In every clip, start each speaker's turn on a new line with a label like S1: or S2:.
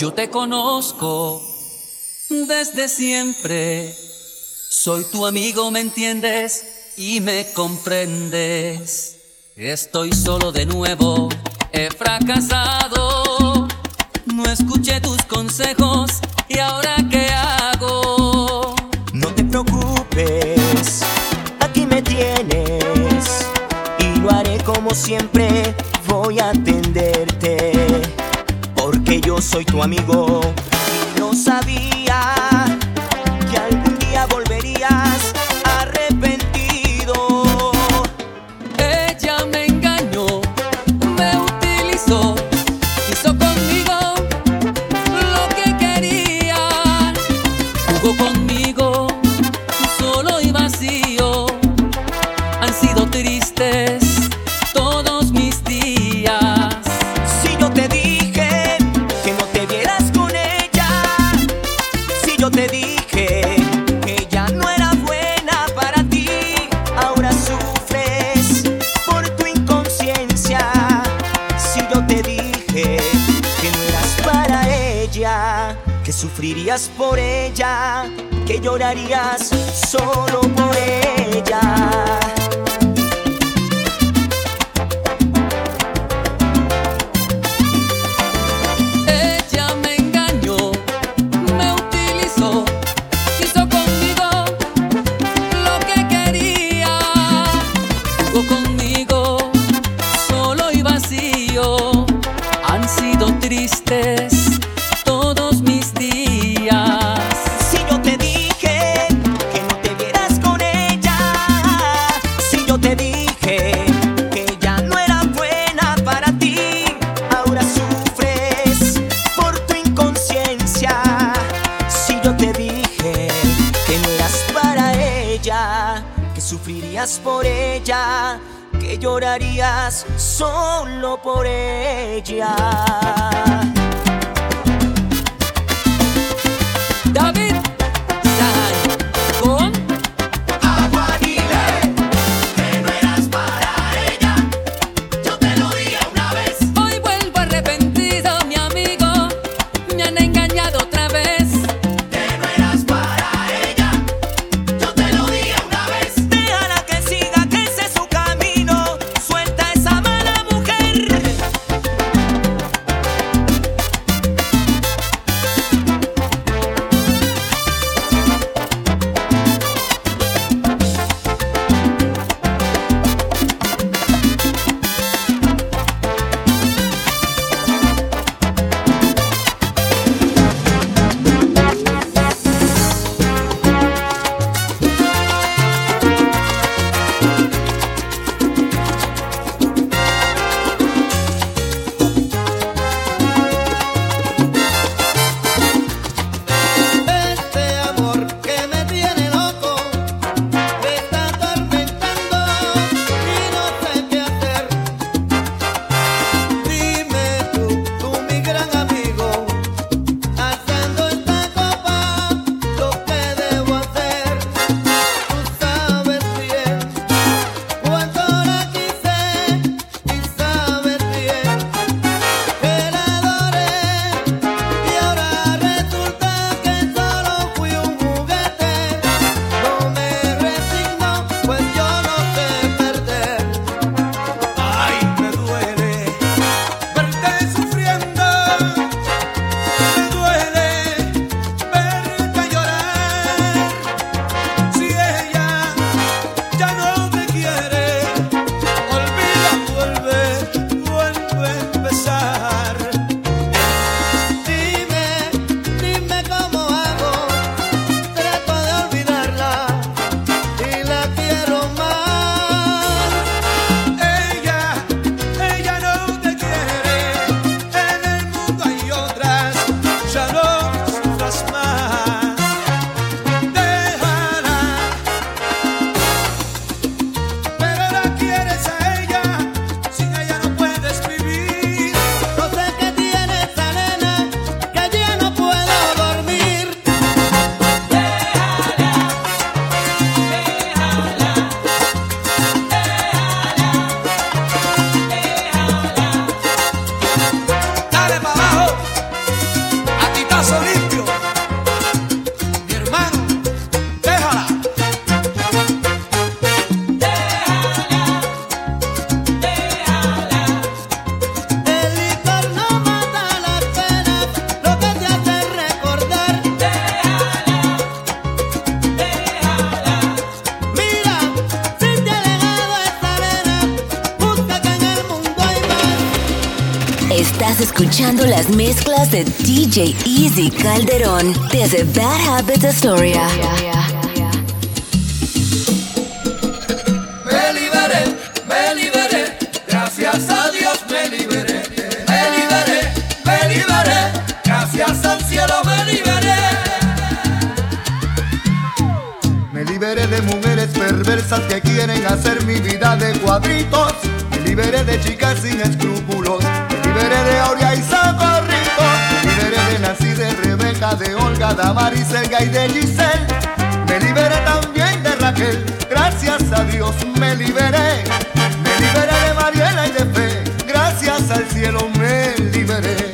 S1: Yo te conozco desde siempre. Soy tu amigo, ¿me entiendes? Y me comprendes. Estoy solo de nuevo, he fracasado. No escuché tus consejos y ahora qué hago.
S2: No te preocupes, aquí me tienes. Y lo haré como siempre, voy a atenderte que yo soy tu amigo. No sabía. llorarías solo por ella.
S1: solo
S2: por ella.
S3: Calderón desde Bad Habits Astoria.
S4: y de Giselle, me liberé también de Raquel, gracias a Dios me liberé, me liberé de Mariela y de Fe, gracias al cielo me liberé.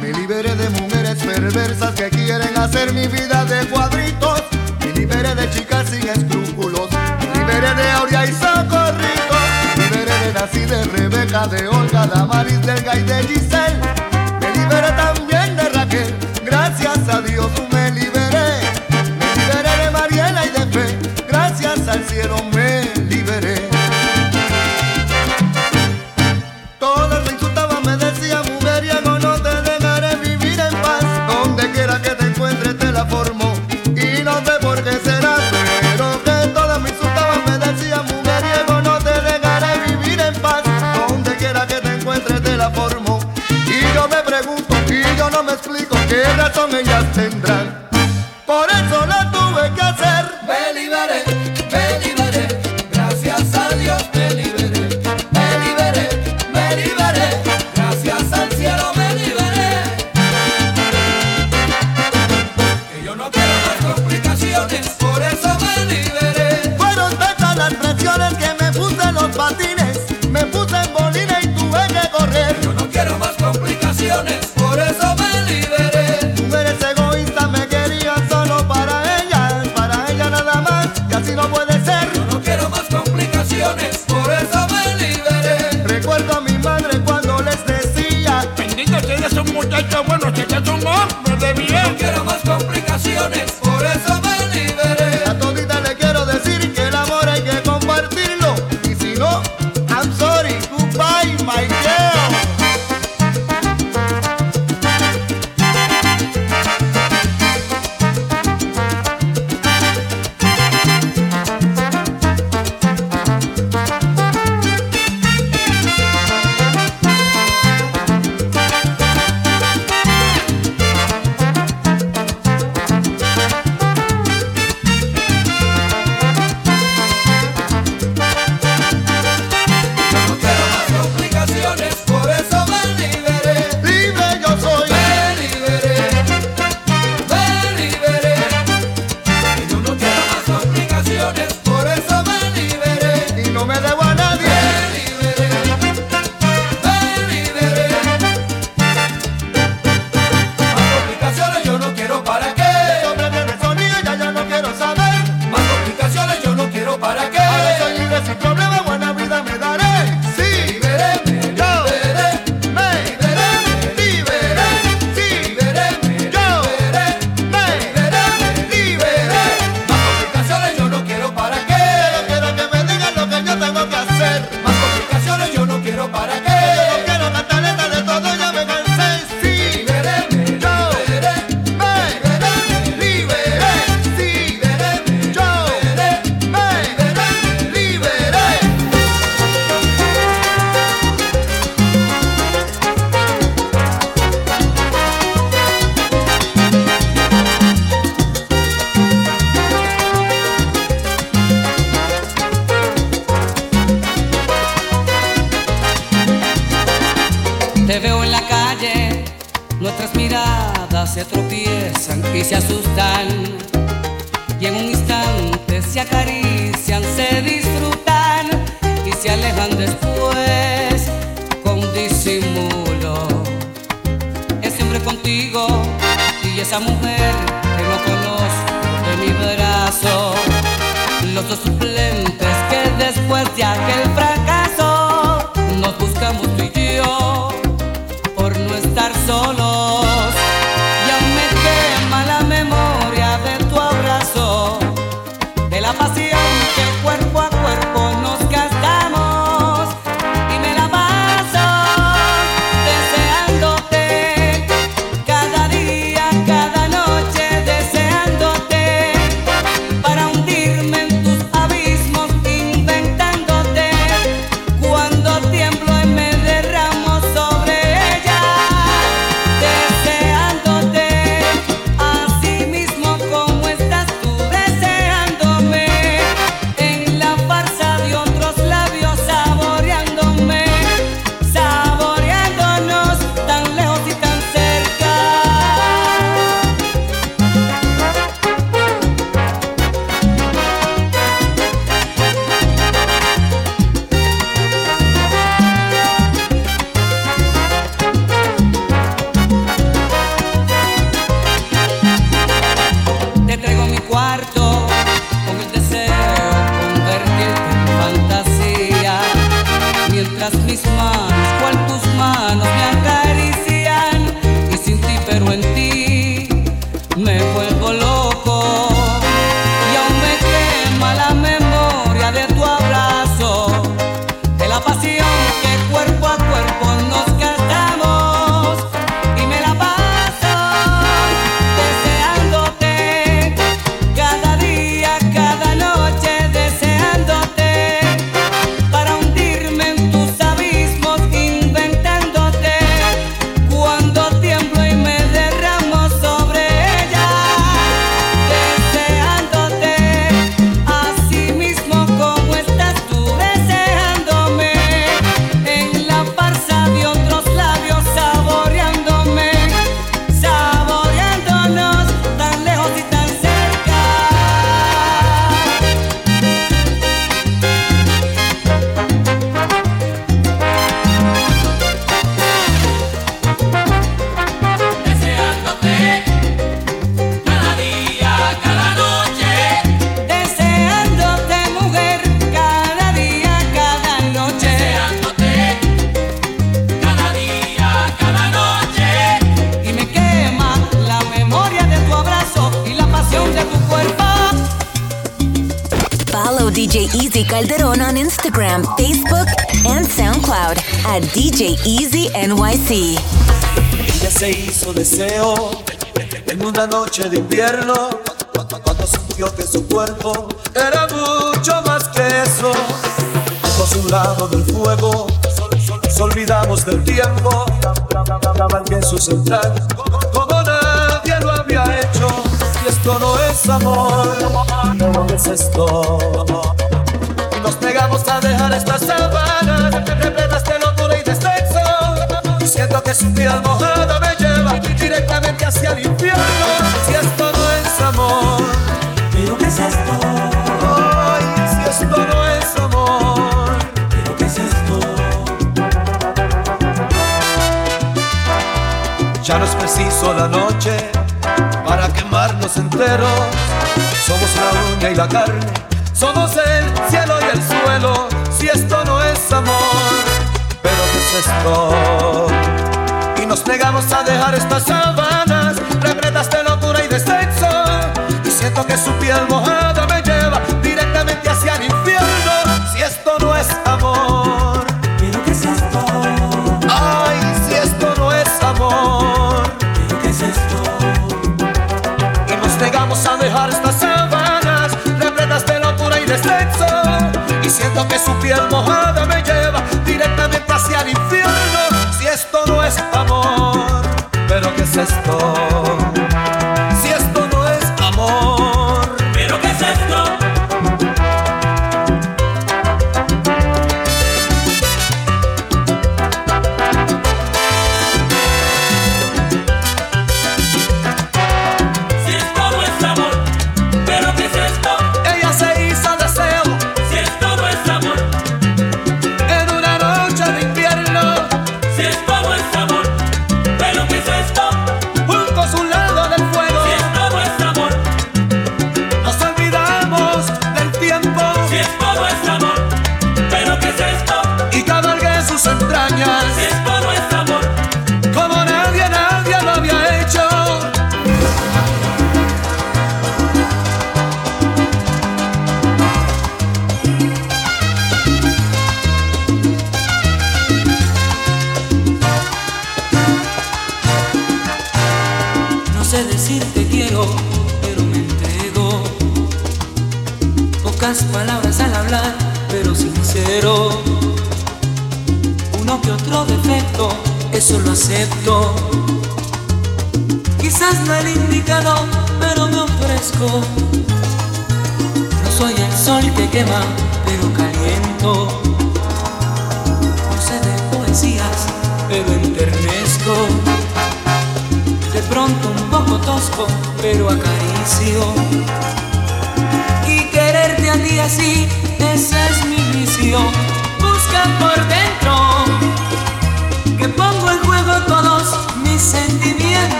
S4: Me liberé de mujeres perversas que quieren hacer mi vida de cuadritos, me liberé de chicas sin escrúpulos, me liberé de Aurea y Socorritos, me liberé de Nací, de Rebeca, de Olga, de Amaris, Delga y de
S5: Giselle.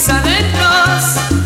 S5: Mis
S6: adentros.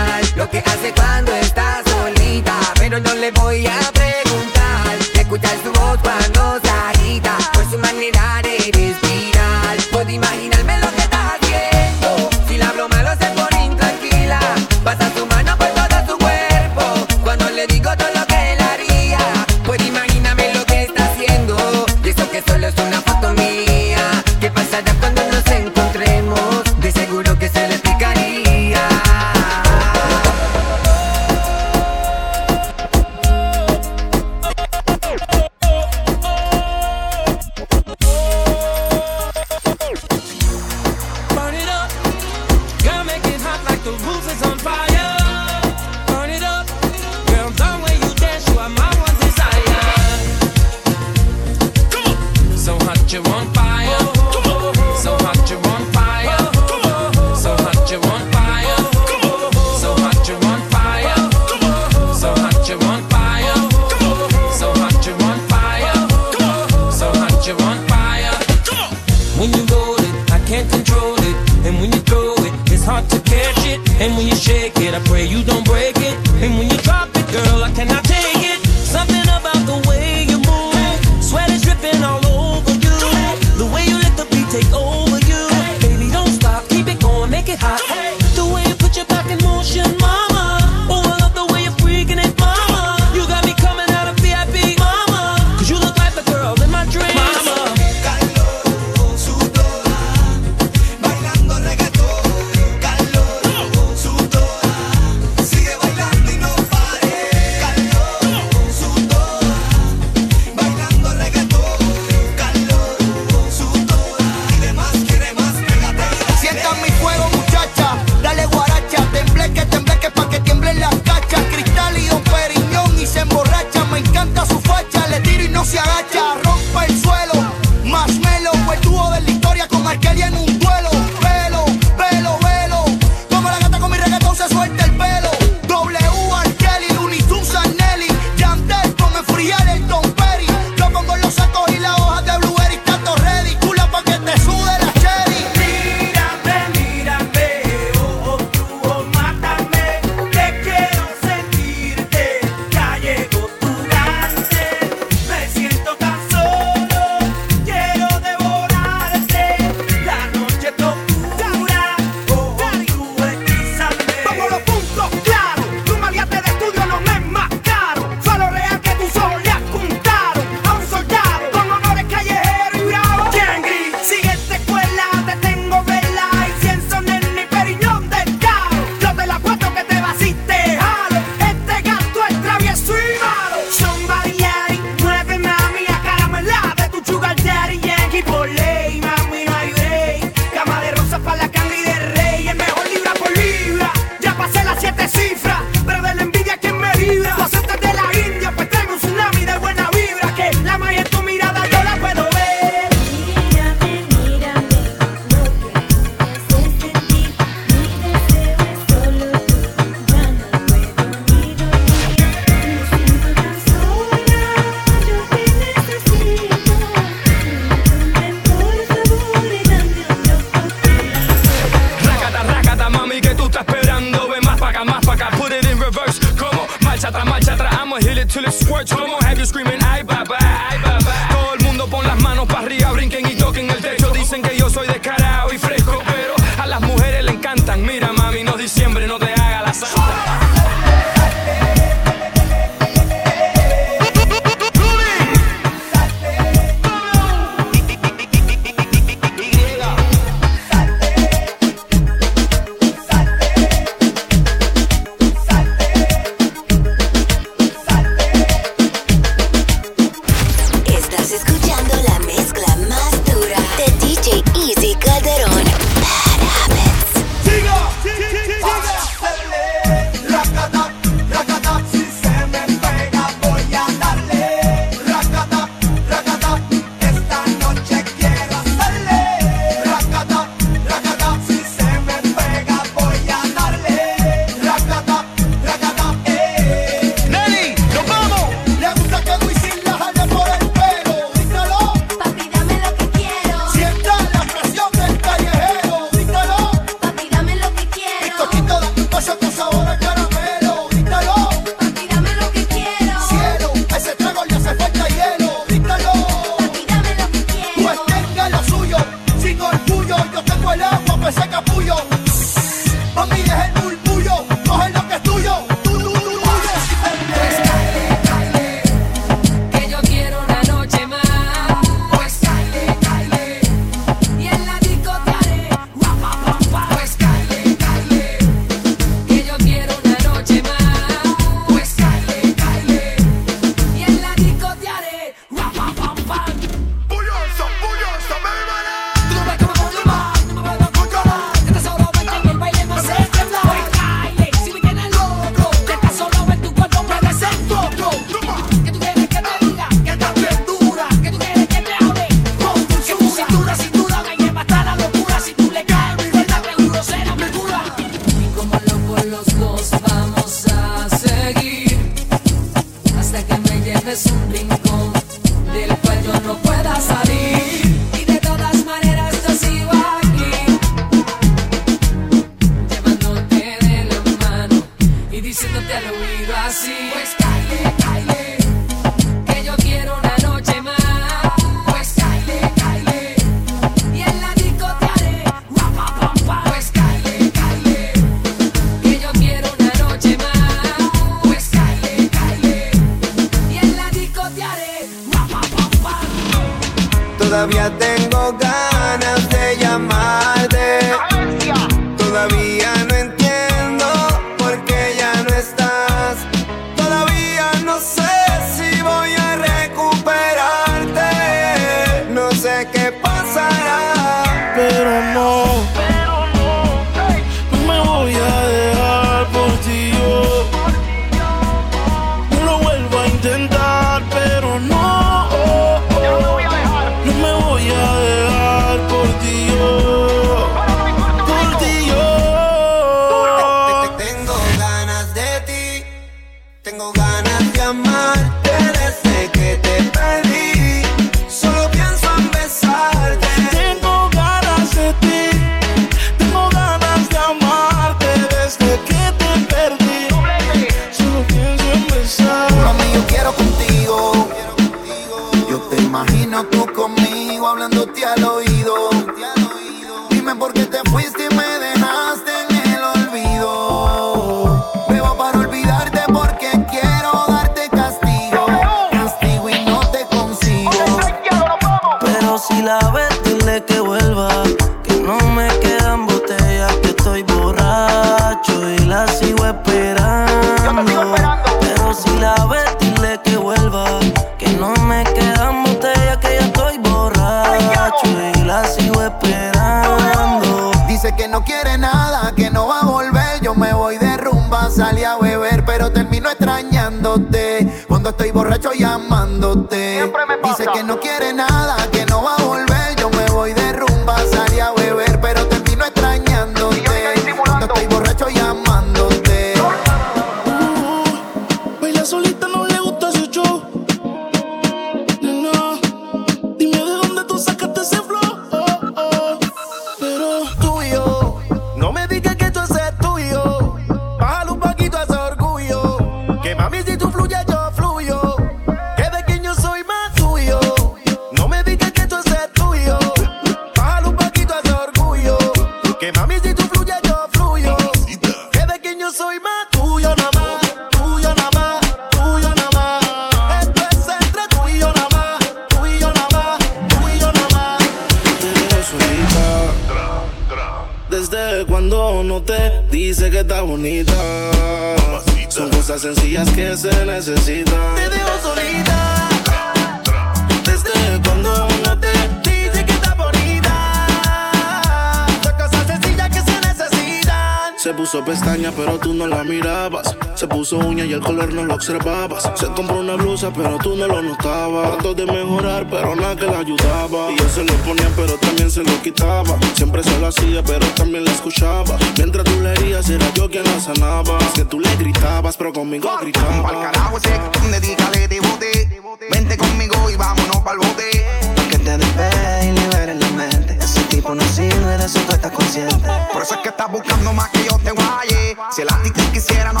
S2: Se
S7: compró una blusa, pero tú no lo notabas. Trató de mejorar, pero nada que la ayudaba. Y yo se lo ponía, pero también se lo quitaba. Siempre se lo hacía, pero también la escuchaba. Mientras tú le era yo quien la sanaba. Es que tú le gritabas, pero conmigo gritaba.
S8: Al carajo ese, de bote. Vente conmigo y vámonos pa'l bote.
S9: Que te despegue y liberen la mente. Ese tipo no sirve, de eso tú estás consciente.
S8: Por eso es que estás buscando más que yo te guaye. Si el ti quisiera, no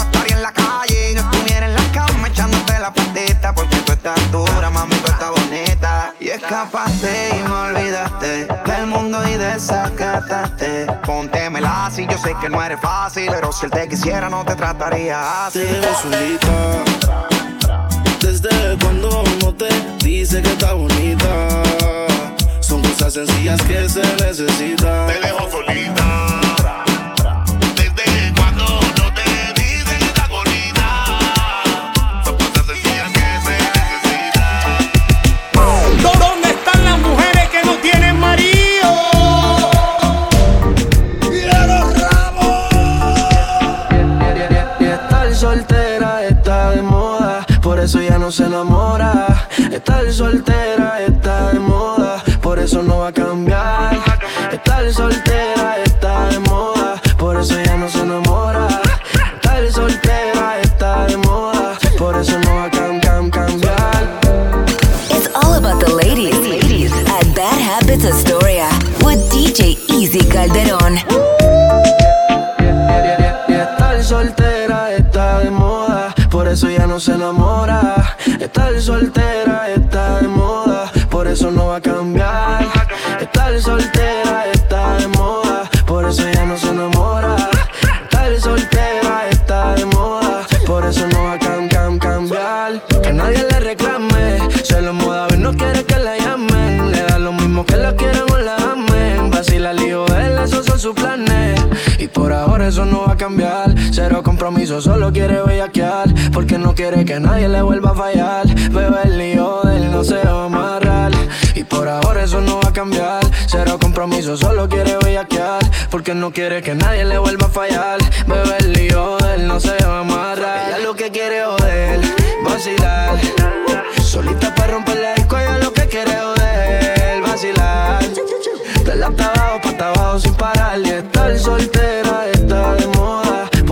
S8: escapaste y me olvidaste del mundo y desacataste. Póntemela si yo sé que no eres fácil, pero si él te quisiera no te trataría así.
S7: Te solita, desde cuando no te dice que está bonita. Son cosas sencillas que se necesitan. Te dejo solita
S9: se enamora. Estar soltera está de moda, por eso no va a cambiar que nadie le vuelva a fallar. Veo el lío del no se va a amarrar. Y por ahora eso no va a cambiar. Cero compromiso, solo quiere bellaquear. Porque no quiere que nadie le vuelva a fallar. Veo el lío del no se va a amarrar. Ella lo que quiere joder, vacilar. Solita para romper la disco, ella lo que quiere joder, vacilar. De la hasta pa' hasta sin parar. Y estar soltera está de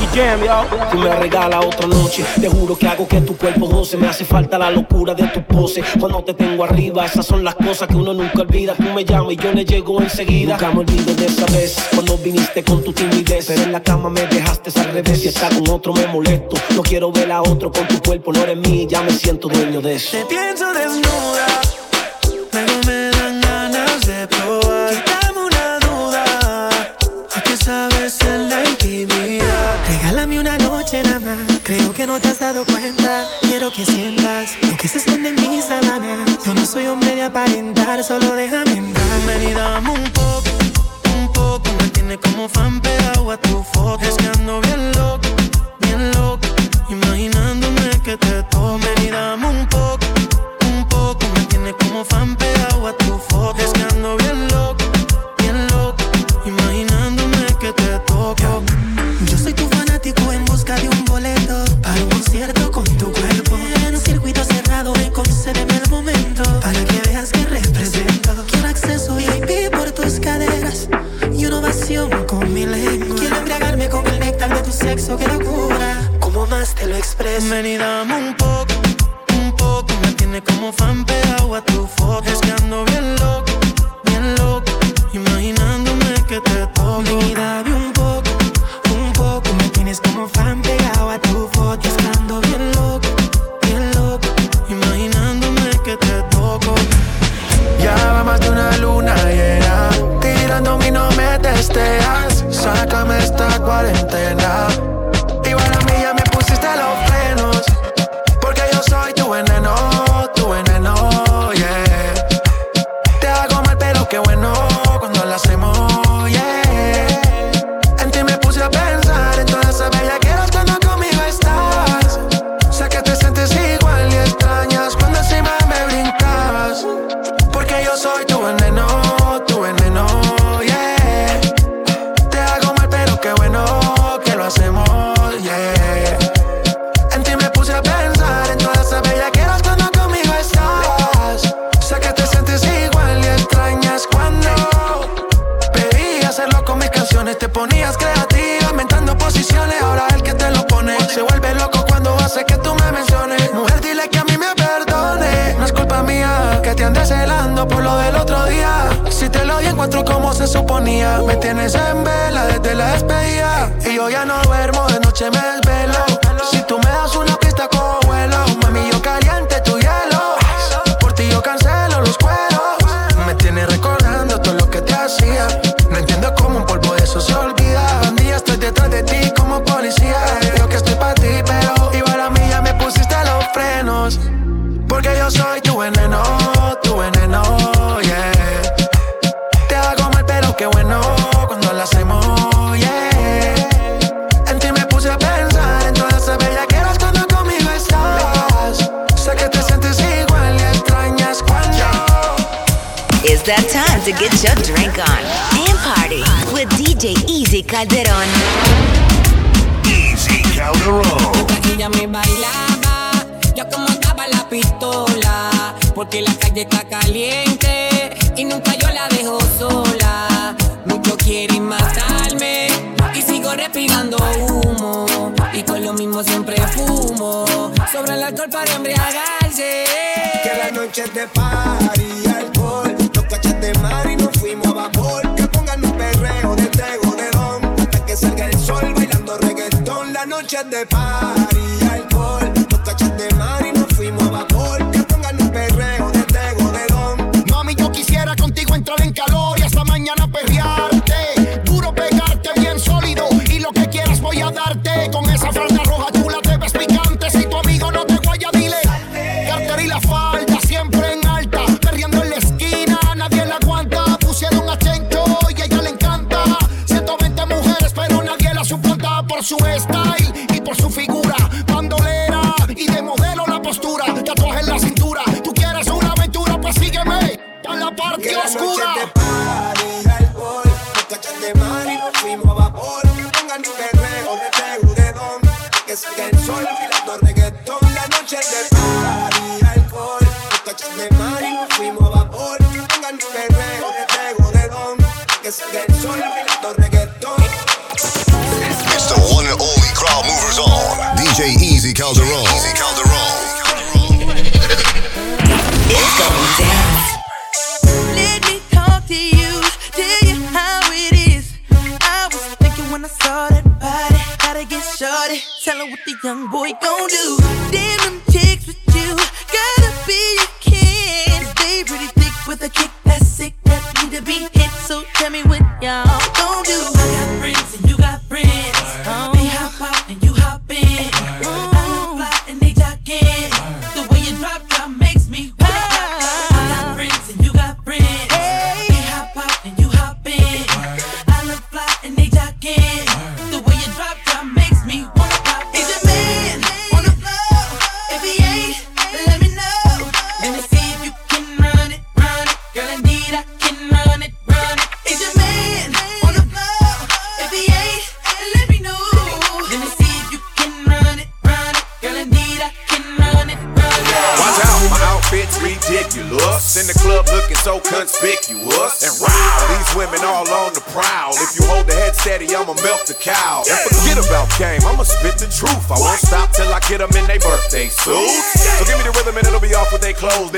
S10: Nicky Tú me regalas otra noche, te juro que hago que tu cuerpo goce. Me hace falta la locura de tu pose. Cuando te tengo arriba, esas son las cosas que uno nunca olvida. Tú me llamas y yo le llego enseguida. Nunca me olvido de esa vez, cuando viniste con tu timidez. Pero en la cama me dejaste al revés. Si está con otro me molesto. No quiero ver a otro con tu cuerpo, no eres mí, ya me siento dueño de eso.
S9: Te pienso desnuda.
S11: cuenta, quiero que sientas lo que se siente en mis sábanas. Yo no soy hombre de aparentar, solo déjame entrar.
S9: Ven y dame un poco, un poco. Me tiene como fan pegado a tu foto.
S11: con mi lengua. Quiero embriagarme con el néctar de tu sexo que locura. Como más te lo expreso.
S9: Ven y dame un poco, un poco. Me tiene como fan
S12: nos cachas de y nos fuimos a vapor. Pongan un perreo de
S5: tegu de don, que salga el sol bailando reggaetón.
S13: It's the one and only crowd movers on. DJ Easy Calderon. Easy Calderon.
S14: It's going down. Let me talk to you, tell you how it is. I was thinking when I saw that body, gotta get shorty. Tell her what the young boy gon' do. Tell me what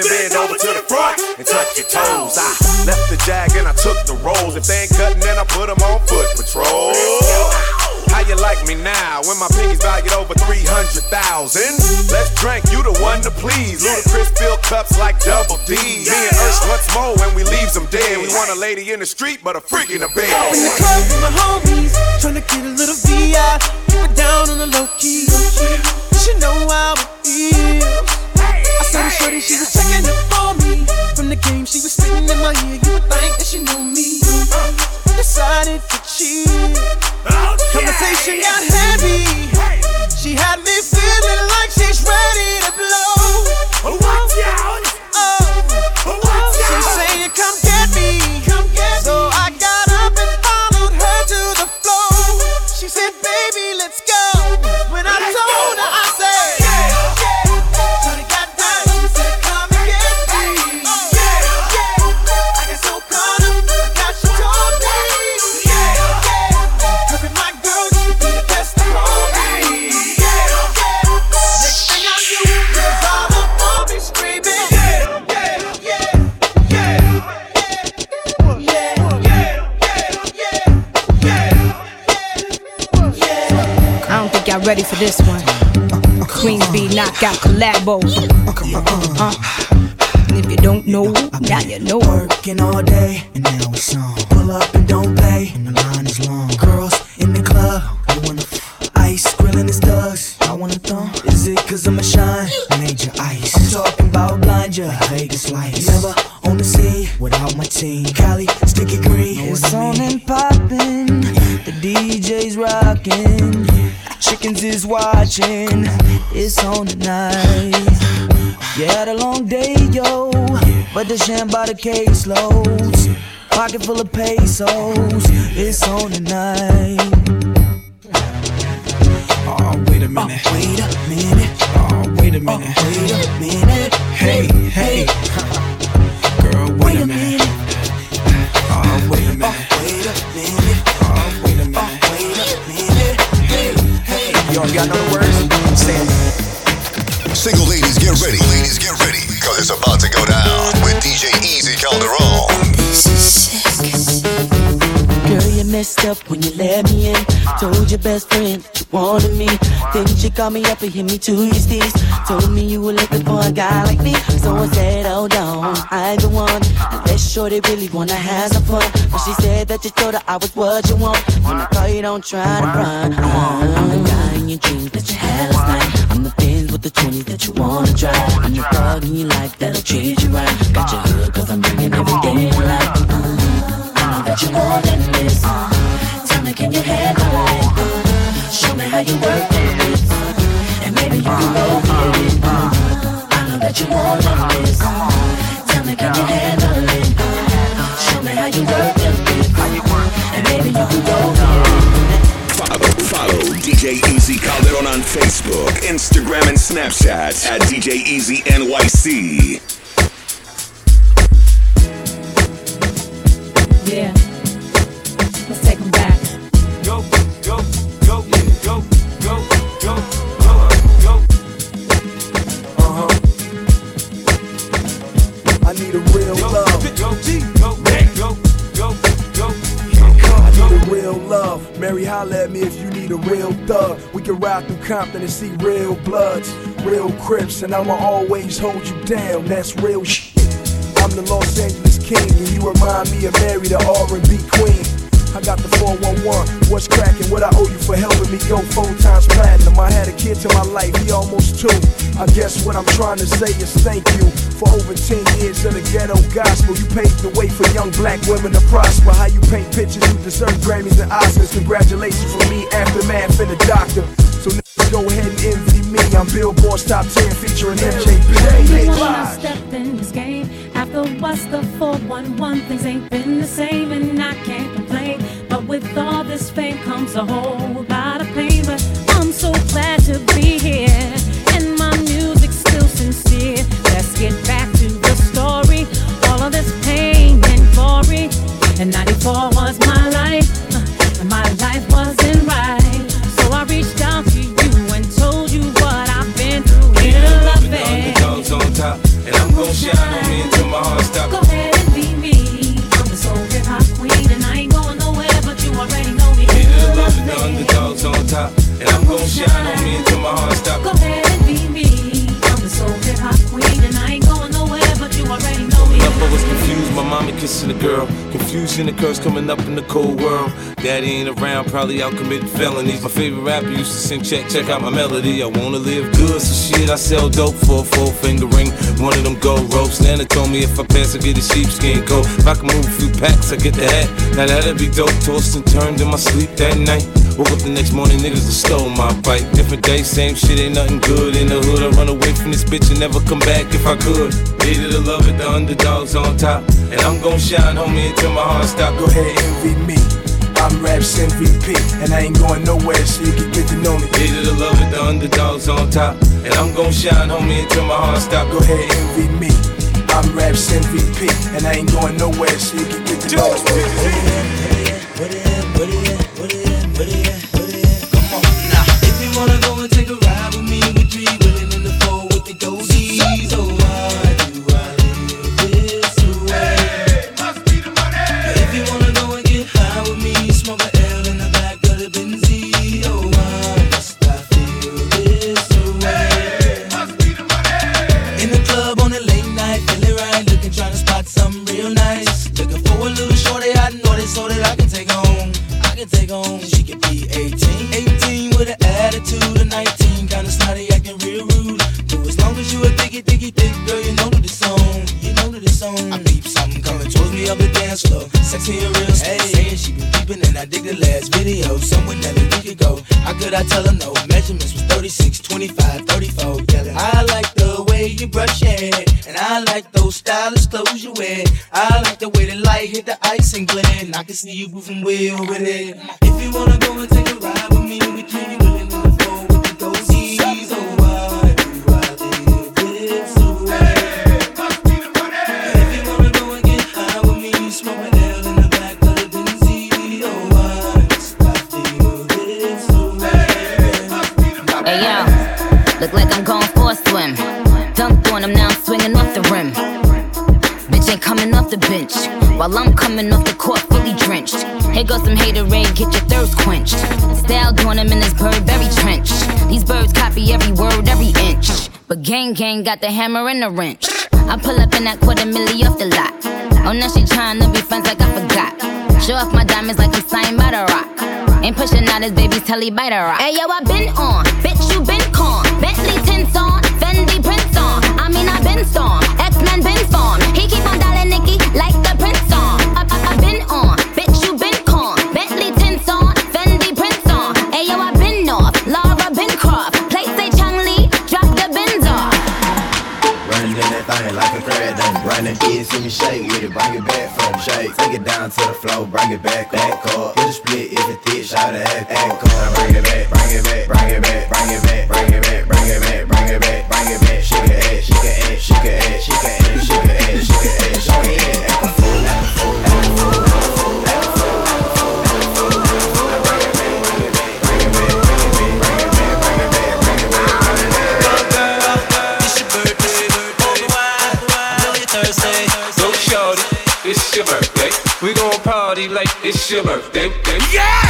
S15: their clothes. Then bend over to the front and touch your toes. I left the jag and I took the rolls. If they ain't cutting, then I put them on foot patrol. How you like me now when my pinky's valued over 300,000? Let's drink, you the one to please. Ludacris fill cups like double D. Me and Ursh once more when we leaves them dead. We want a lady in the street, but a freak in the bed.
S16: In the club with my homies, tryna get a little VI. Keep it down on the low key. She know how it is. I saw the shorty, she was Decided to cheat. Conversation got heavy. Ready
S17: for this one. Queen Bee knockout collabo. Uh, and if you don't know, now you know.
S16: Working all day, and now it's on. Pull up and don't pay, and the line is long. Girls in the club, I wanna f- ice, grilling his thugs. I wanna thumb. Is it cause I'm a shine? Major ice. I'm talking about blind ya, Vegas lights. Never on the scene without my team. Cali, sticky green. It's on and poppin'. The DJ's rockin'. Chickens is watching. It's on tonight. Yeah, had a long day, yo. But the sham by the case loads. Pocket full of pesos. It's on tonight. Oh, wait a minute. Oh, wait a minute. Oh, wait a minute. Oh, wait a minute. Hey,
S18: up when you let me in. Told your best friend you wanted me. Then she called me up and hit me to your steez. Told me you were looking for a guy like me. So I said, hold on, I the one. Unless shorty really wanna have some fun. But she said that you told her I was what you want. When I call you, don't try to run. I'm the guy in your dreams that you had last night. I'm the Benz with the 20 that you wanna drive. I'm the thug in your life that'll treat you right. Got your hood cause I'm bringing everything to life. Uh, I know that more than this. Tell me, can you handle it? Uh, show me how you work it. Uh, and maybe you can go get it. Uh, I know that you're more than this. Tell me, can you handle it? Uh, show me how you work it. And maybe you can go get it.
S19: Follow, follow DJ Easy Calderon on Facebook, Instagram, and Snapchat at DJ Easy NYC.
S16: Yeah.
S20: Real love. Mary, holla at me if you need a real thug. We can ride through Compton and see real bloods, real crips, and I'ma always hold you down. That's real shit. I'm the Los Angeles king, and you remind me of Mary, the R&B queen. I got the 411. What's cracking? What I owe you for helping me go four times platinum? I had a kid to my life, he almost two. I guess what I'm trying to say is thank you for over 10 years of the ghetto gospel. You paved the way for young black women to prosper. How you paint pictures, you deserve Grammys and Oscars. Congratulations from me, Aftermath, and the doctor. So go ahead and envy me. I'm Billboard's top 10 featuring MJB.
S21: Has stepped in this game. After what's the 411, things ain't been the same, and I can't complain. With all this fame comes a whole lot of pain. But I'm so glad to be here, and my music's still sincere. Let's get back to the story. All of this pain and glory, and 94 was my life, uh, and my life wasn't right. So I reached out to you and told you what I've been through. Here to love it.
S22: Underdogs on top, and I'm gon' shine on me
S21: and I'm
S22: gon' shine on me until my heart stops.
S21: Go ahead and be me. I'm the soul hip hop queen, and I ain't going nowhere, but you already know me.
S22: I was confused, my mommy kissing a girl. Confusion occurs coming up in the cold world. Daddy ain't around, probably out committing felonies. My favorite rapper used to sing, check, check out my melody. I wanna live good, so shit, I sell dope for a four finger ring. One of them gold ropes. Nana told me if I pass, I get a sheepskin coat. If I can move a few packs, I get the hat. Now that'd be dope. Tossed and turned in my sleep that night. Woke up the next morning, niggas have stole my bike. Different day, same shit, ain't nothing good in the hood. I run away from this bitch and never come back if I could. Hated to love it, the underdogs on top. And I'm gon' shine, homie, until my heart stop.
S20: Go ahead, envy me. I'm Raps MVP, and I ain't going nowhere, so you can get to know me.
S22: Hated to love it, the underdogs on top. And I'm gon' shine, homie, until my heart stop.
S20: Go ahead, envy me. I'm Raps MVP, and I ain't going nowhere, so you can get to know me.
S23: If see you moving way over there.
S24: Gang gang got the hammer and the wrench. I pull up in that quarter milli off the lot. Oh, now she tryna be friends like I forgot. Show off my diamonds like I'm signed by the rock. Ain't pushing out his baby's telly by the rock. Hey yo, I been on, bitch you been con. Bentley tints on, Fendi prints on. I mean I been storm, X Men been formed. Like
S8: a crab done. Running kids, see me shake with it, bring it back from shake. Take it down to the floor, bring it back, back up. Hit a split if it thick, shout it act up. Now back, bring it back, bring it back, bring it back,
S25: your birthday.
S26: Yeah!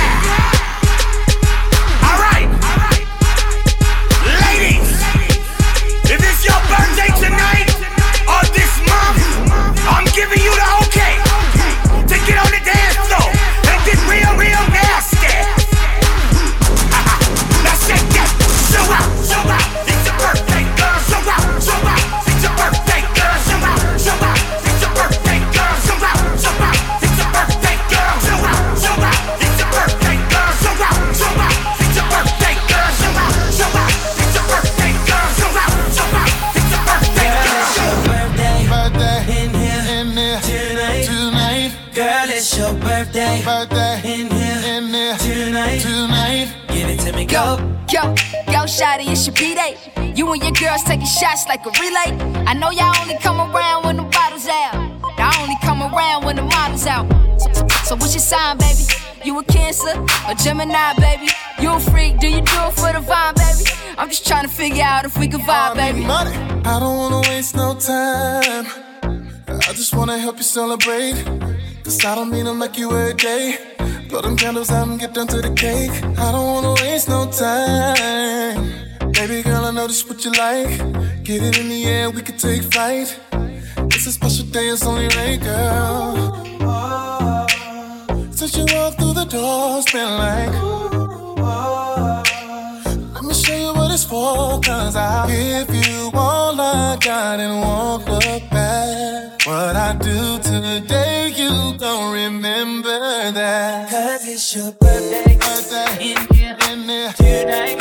S10: Birthday, birthday in here, in here tonight, tonight. Give it to me, go.
S27: Yo, yo, shawty, it's your B-Day. You and your girls taking shots like a relay. I know y'all only come around when the bottles out. Y'all only come around when the models out. So, so, so what's your sign, baby? You a Cancer or Gemini, baby? You a freak? Do you do it for the vibe, baby? I'm just trying to figure out if we can vibe, baby.
S10: Money. I don't wanna waste no time. I just wanna help you celebrate. Cause I don't mean to make you every day. Blow them candles out and get down to the cake. I don't wanna waste no time. Baby girl, I know this what you like. Get it in the air, we can take flight. It's a special day, it's only right, girl. Since you walked through the door, it's been like. Let me show you what it's for, cause I'll give you all I got and won't look back. What I do today, you don't remember that. Cause it's your birthday, birthday in here, in here, tonight, tonight.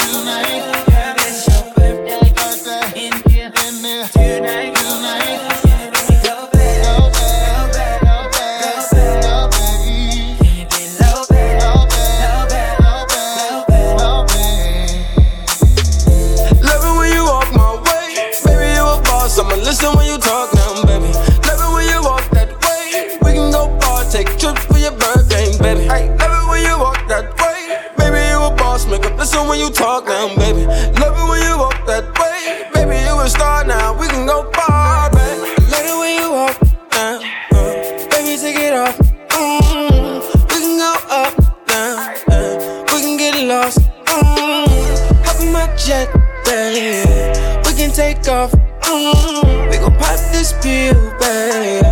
S22: Listen when you talk now, baby. Love it when you walk that way. Baby, you a star now. We can go far, baby. Love it when you walk now. uh, baby, take it off. Mm, we can go up now. uh, we can get lost. Mm, hop in my jet, baby. We can take off. Mm, we gon' pop this pill, baby.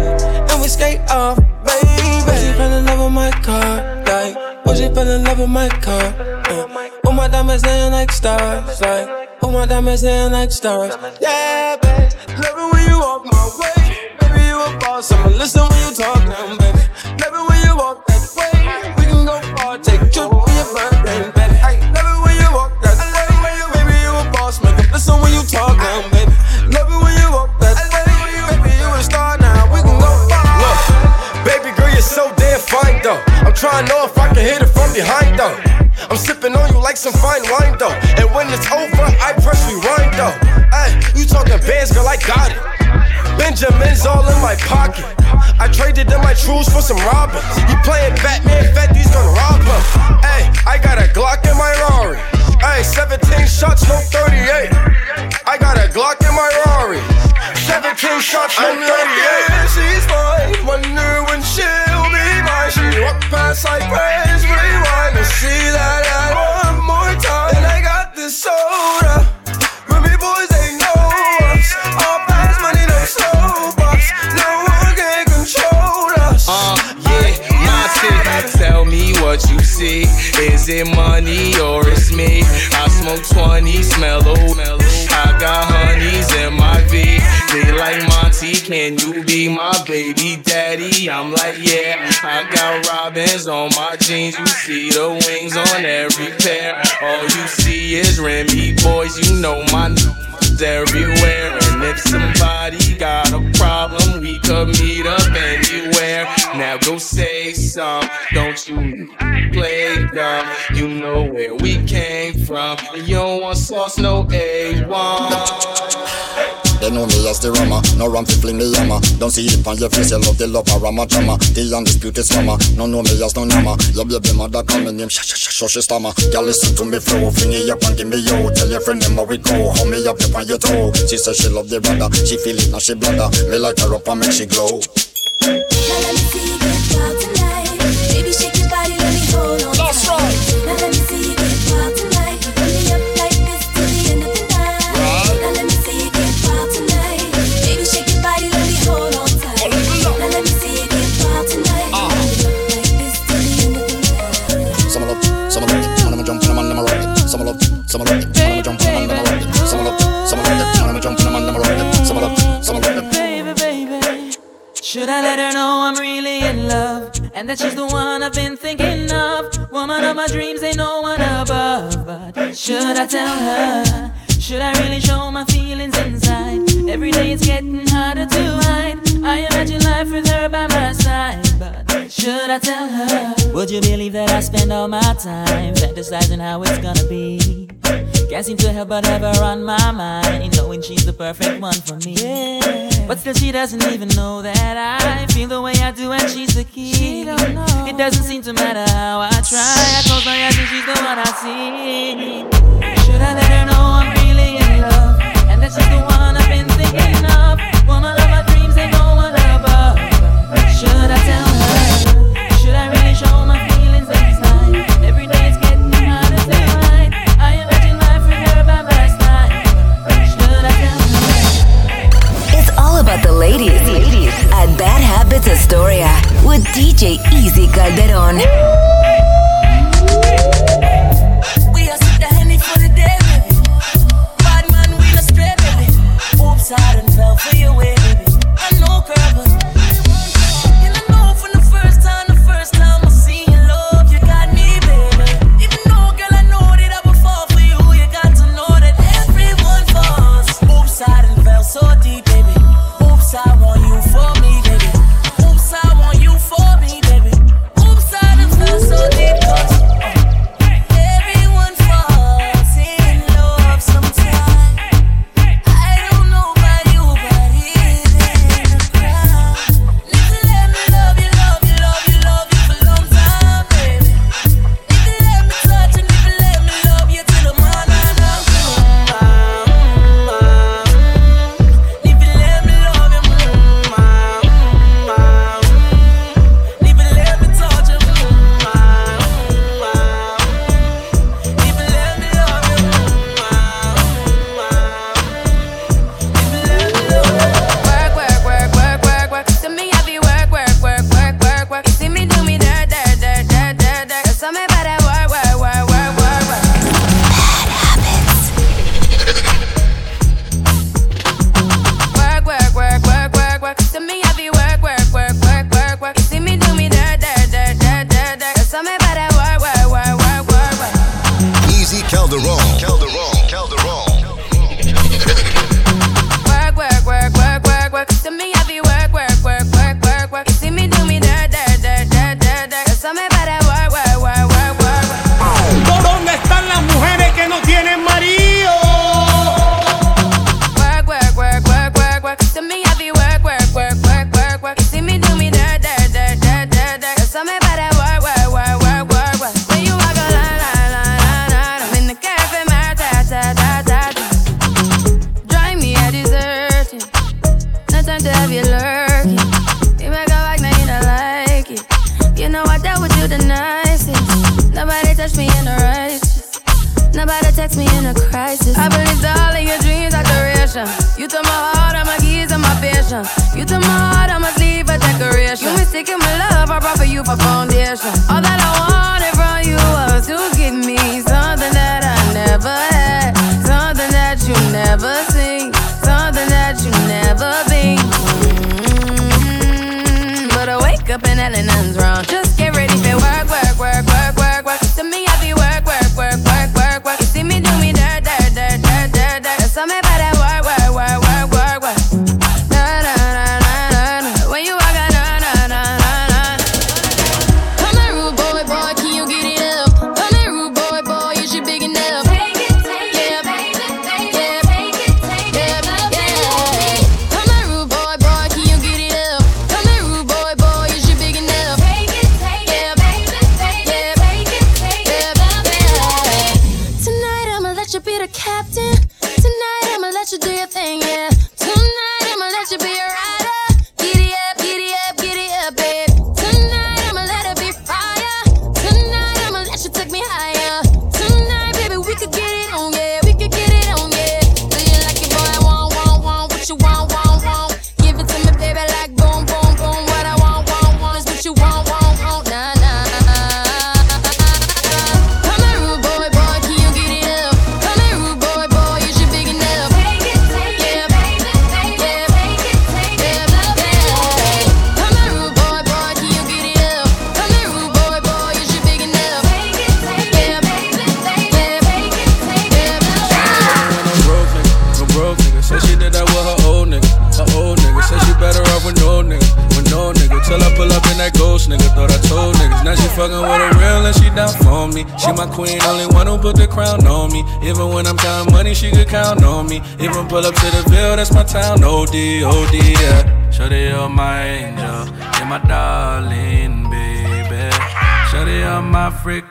S22: And we skate off, baby. Was you fell in love with my car? Like, was you fell in love with my car? Uh, oh, my diamonds laying like stars. Like, oh, my diamonds laying like stars. Yeah, baby. Love it when you walk my way. Baby, you a boss. I'ma listen when you talk now, baby. Love it when you walk that way. We can go far, take
S20: trying to know if I can hit it from behind though. I'm sipping on you like some fine wine though. And when it's over, I press rewind though. Hey, you talking bands, girl, I got it. Benjamin's all in my pocket. I traded in my trues for some robbers. You playing Batman, Fetty's gonna rob him. Hey, I got a Glock in my Rari. Hey, 17 shots, no 38. I got a Glock in my Rari. 17 shots, no 38.
S22: Yeah, she's mine. Wonder when what you see. Is it money or it's me? I smoke 20, smell mellow. I got honeys in my V. They like Monty, can you be my baby daddy? I'm like, yeah. I got robins on my jeans. You see the wings on every pair. All you see is Remy boys. You know my everywhere. And if somebody got a problem, we could meet up anywhere. Now go say some, don't you. You know where we came from. You don't want sauce, no A1.
S28: They know me as the rummer, no rum fi fling the hammer. Don't see it on your face, you love the love of Rama drama. The undisputed summer, no know me as no number. Love your baby mother call me name, shh shh shh she stammer. Girl listen to me flow, fling it up and give me yo. Tell your friend them how we go, hold me up up on your toe. She says she love the brother, she feel it now she bladder. Me like her up and make she glow.
S24: Now let me see you get wild tonight. Baby, shake your body, let me hold on. That's right.
S14: Should I let her know I'm really in love? And that she's the one I've been thinking of? Woman of my dreams, ain't no one above. But should I tell her? Should I really show my feelings inside? Every day it's getting harder to hide. I imagine life with her by my side. But should I tell her? Would you believe that I spend all my time fantasizing how it's gonna be? Can't seem to help but have her on my mind, knowing she's the perfect one for me. But still, she doesn't even know that I feel the way I do, and she's the key. She don't know. It doesn't seem to matter how I try. I close my eyes and she's the one I see. Should I let her know I'm really in love, and that she's the one I've been thinking of? Woman of my dreams, ain't no one above. Should I tell her? Should I really show my
S29: about the ladies, ladies at Bad Habits Astoria with DJ Easy Calderon.
S24: Oops, I done fell for your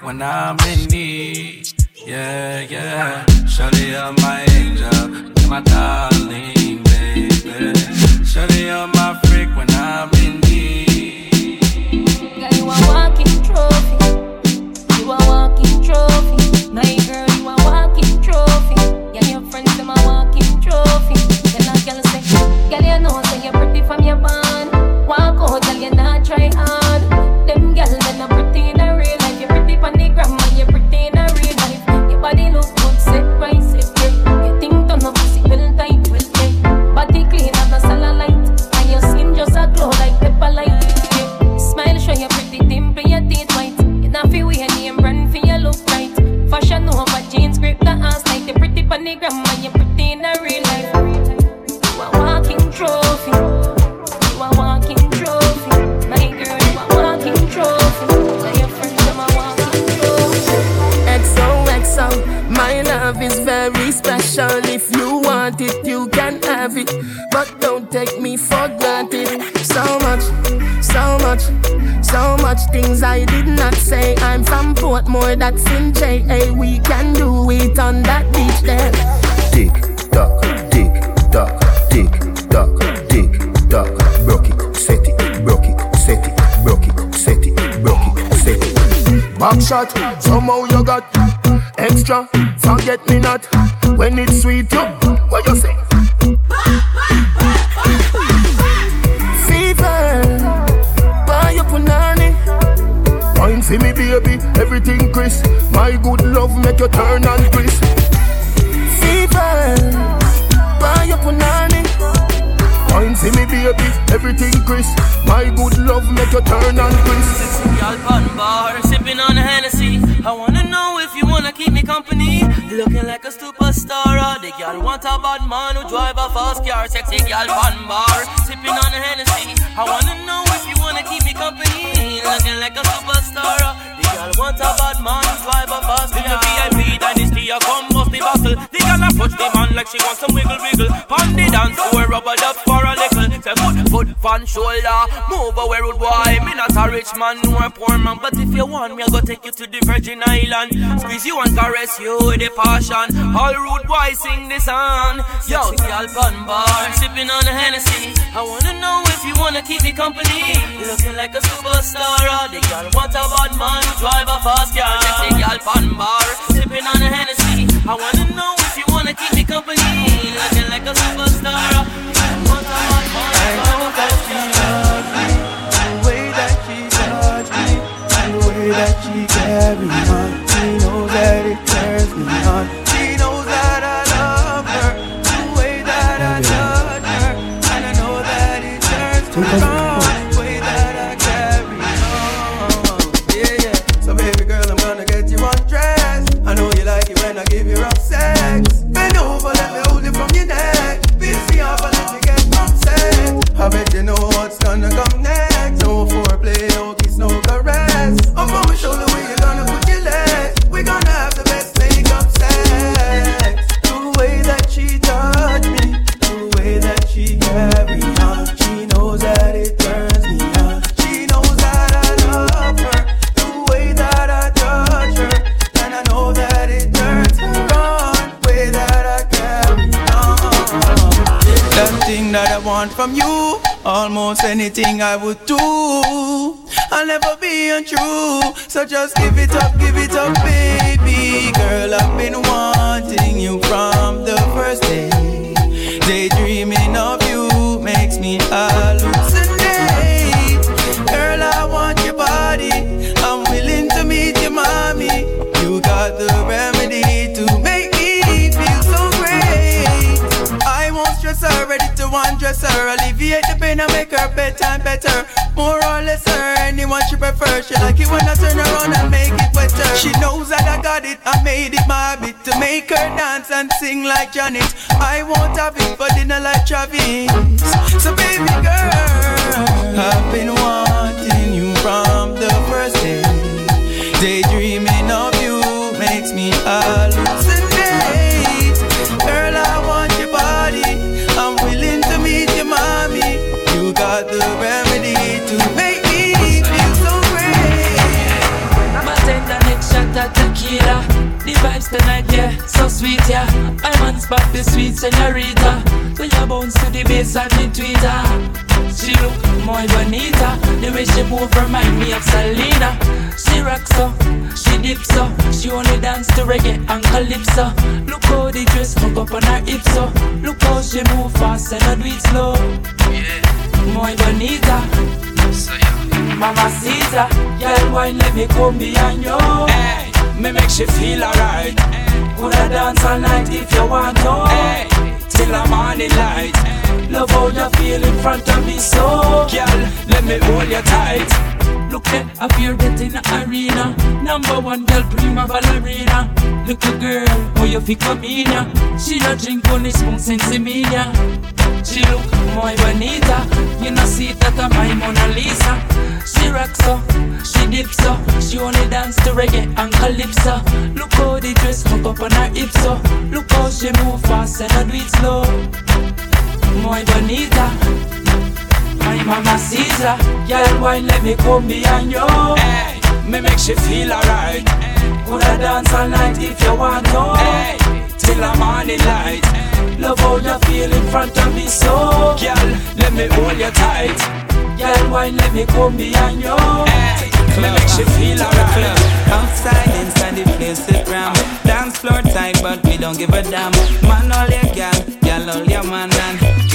S30: When I
S31: shot. Somehow
S14: or sexy girl one bar. Sipping on a Hennessy. I wanna know if you wanna keep me company. Looking like a superstar. The girl wants a bad man, drive a bus. In the VIP dynasty, I come bust the bustle. The girl approach the man like she wants some wiggle wiggle. On the dance floor, rubber dub one shoulder. Move away, rude boy. Me not a rich man nor a poor man, but if you want me, I go take you to the Virgin Island. Squeeze you and caress you with a passion. All rude boys sing this song. Yo, the Alpan bar, sipping on a Hennessy. I wanna know if you wanna keep me company. Looking like a superstar, the girl what a bad man, drive a fast car. Check the Alpan bar, sipping on a Hennessy. I wanna know if you wanna keep me company. Looking like a superstar
S32: that she carry on. She knows that it turns me on. Anything I would do. I'll never be untrue, so just give it up, give it up, baby girl. I've been wanting you from the first day. Daydreaming of you makes me hallucinate. Stress to undress her. Alleviate the pain and make her bedtime better. More or less her, anyone she prefer. She like it when I turn around and make it wetter. She knows that I got it, I made it my habit to make her dance and sing like Janet. I won't have it for dinner like Travis. So baby girl, I've been wanting you from the first day. Daydreaming of you makes me hallucinate. The
S33: tonight, yeah, so sweet, yeah. I'm on spot the sweet señorita. When you bounce to the bass and the tweeter. She look more bonita. The way she move remind me of Selena. She rocks so, she dips so. She only dance to reggae and calypso. Look how the dress hook up on her hips so. Look how she move fast and I do it slow. Yeah, more bonita. Mama Caesar, girl, wine let me come behind you. Hey, me make she feel alright. Coulda dance all night if you want to. Hey, till the morning light. Love how you feel in front of me, so girl, let me hold you tight. Look at appear that in the arena. Number one girl, prima ballerina. Look Little girl, how you feel come? She a drink only spoon sense me ya. She look muy bonita. You know see that I'm my Mona Lisa. She rocks so, she dips so. She only dance to reggae and calypso. Look how the dress hook up on her hips so. Look how she move fast and I do it slow. Muy bonita. My mama Caesar, girl, wine let me come behind you. Hey, me make she feel alright. Coulda dance all night if you want to. Hey, till I'm on the morning light. Love how you feel in front of me, so girl, let me hold you tight. Girl, wine let me come behind you. Hey, me make she feel alright.
S34: Outside, inside the place to gram. Dance floor tight, but we don't give a damn. Man, all your gal, gal, all your man, and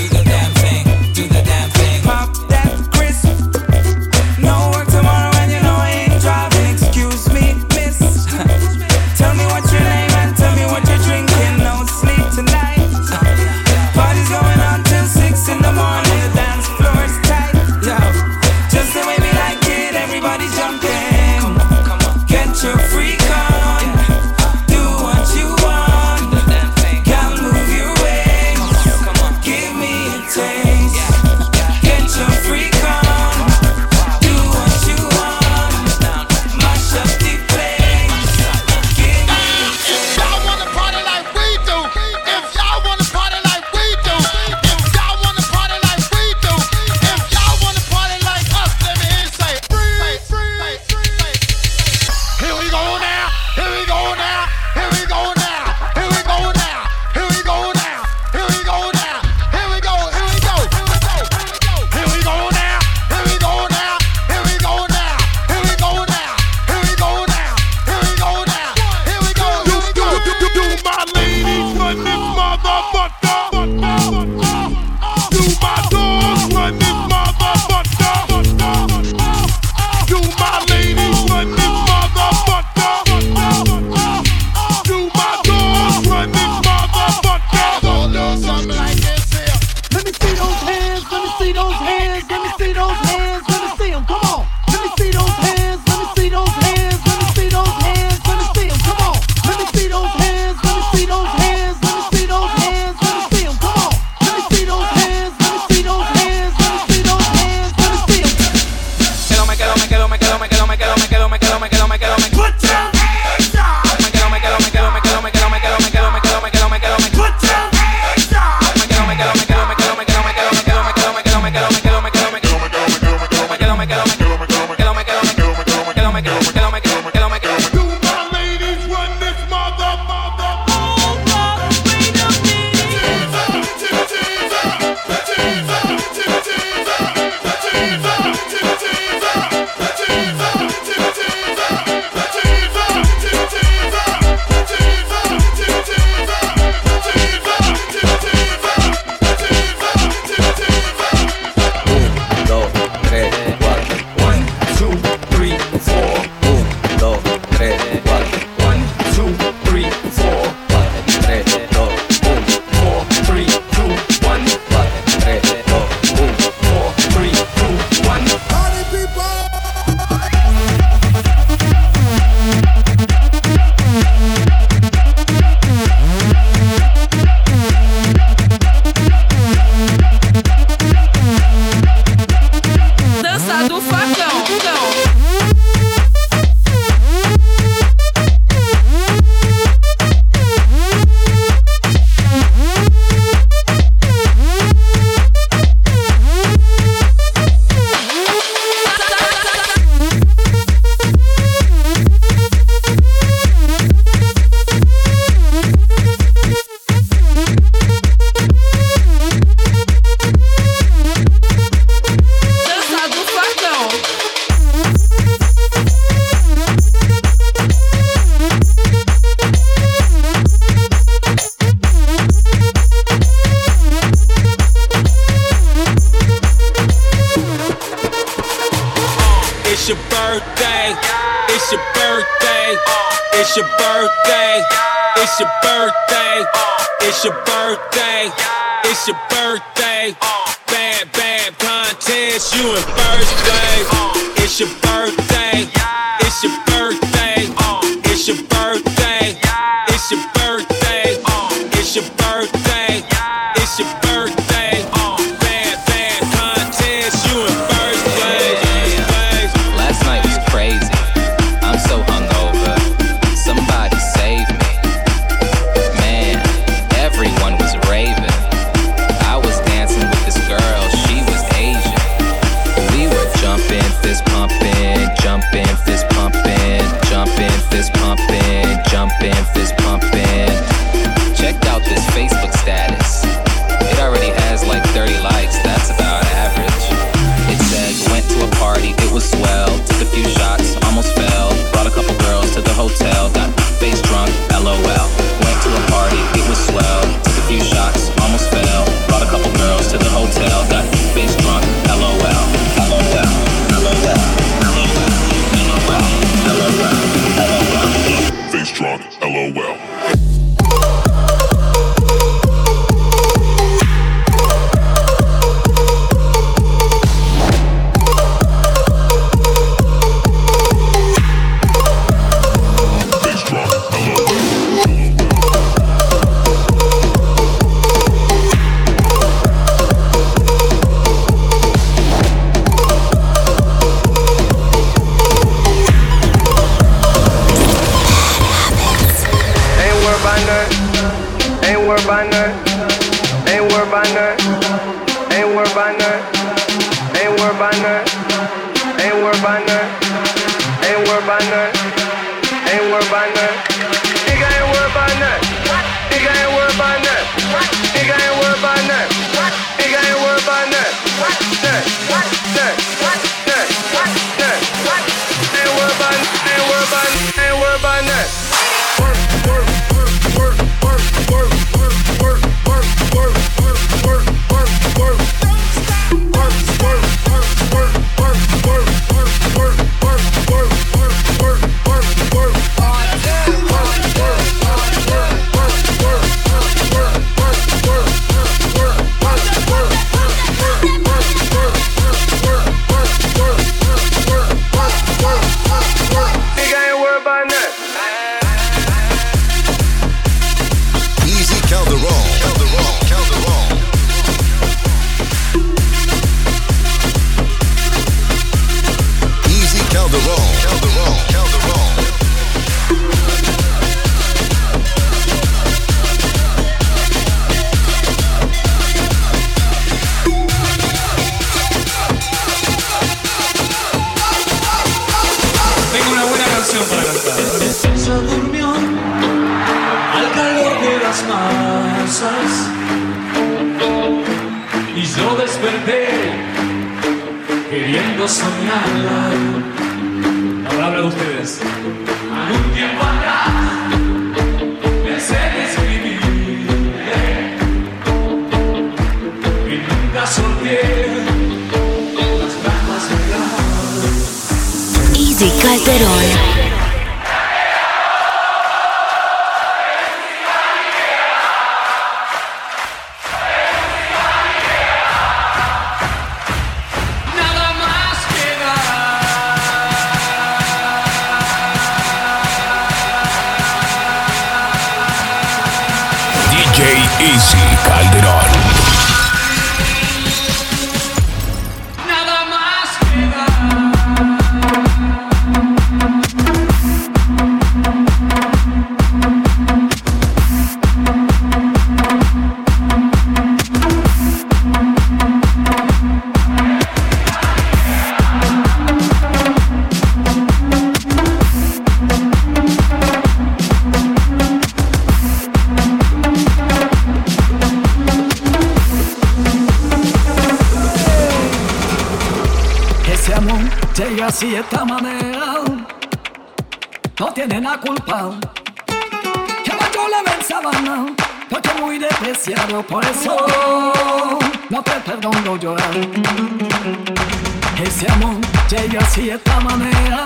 S35: Ese amor llega de esta manera.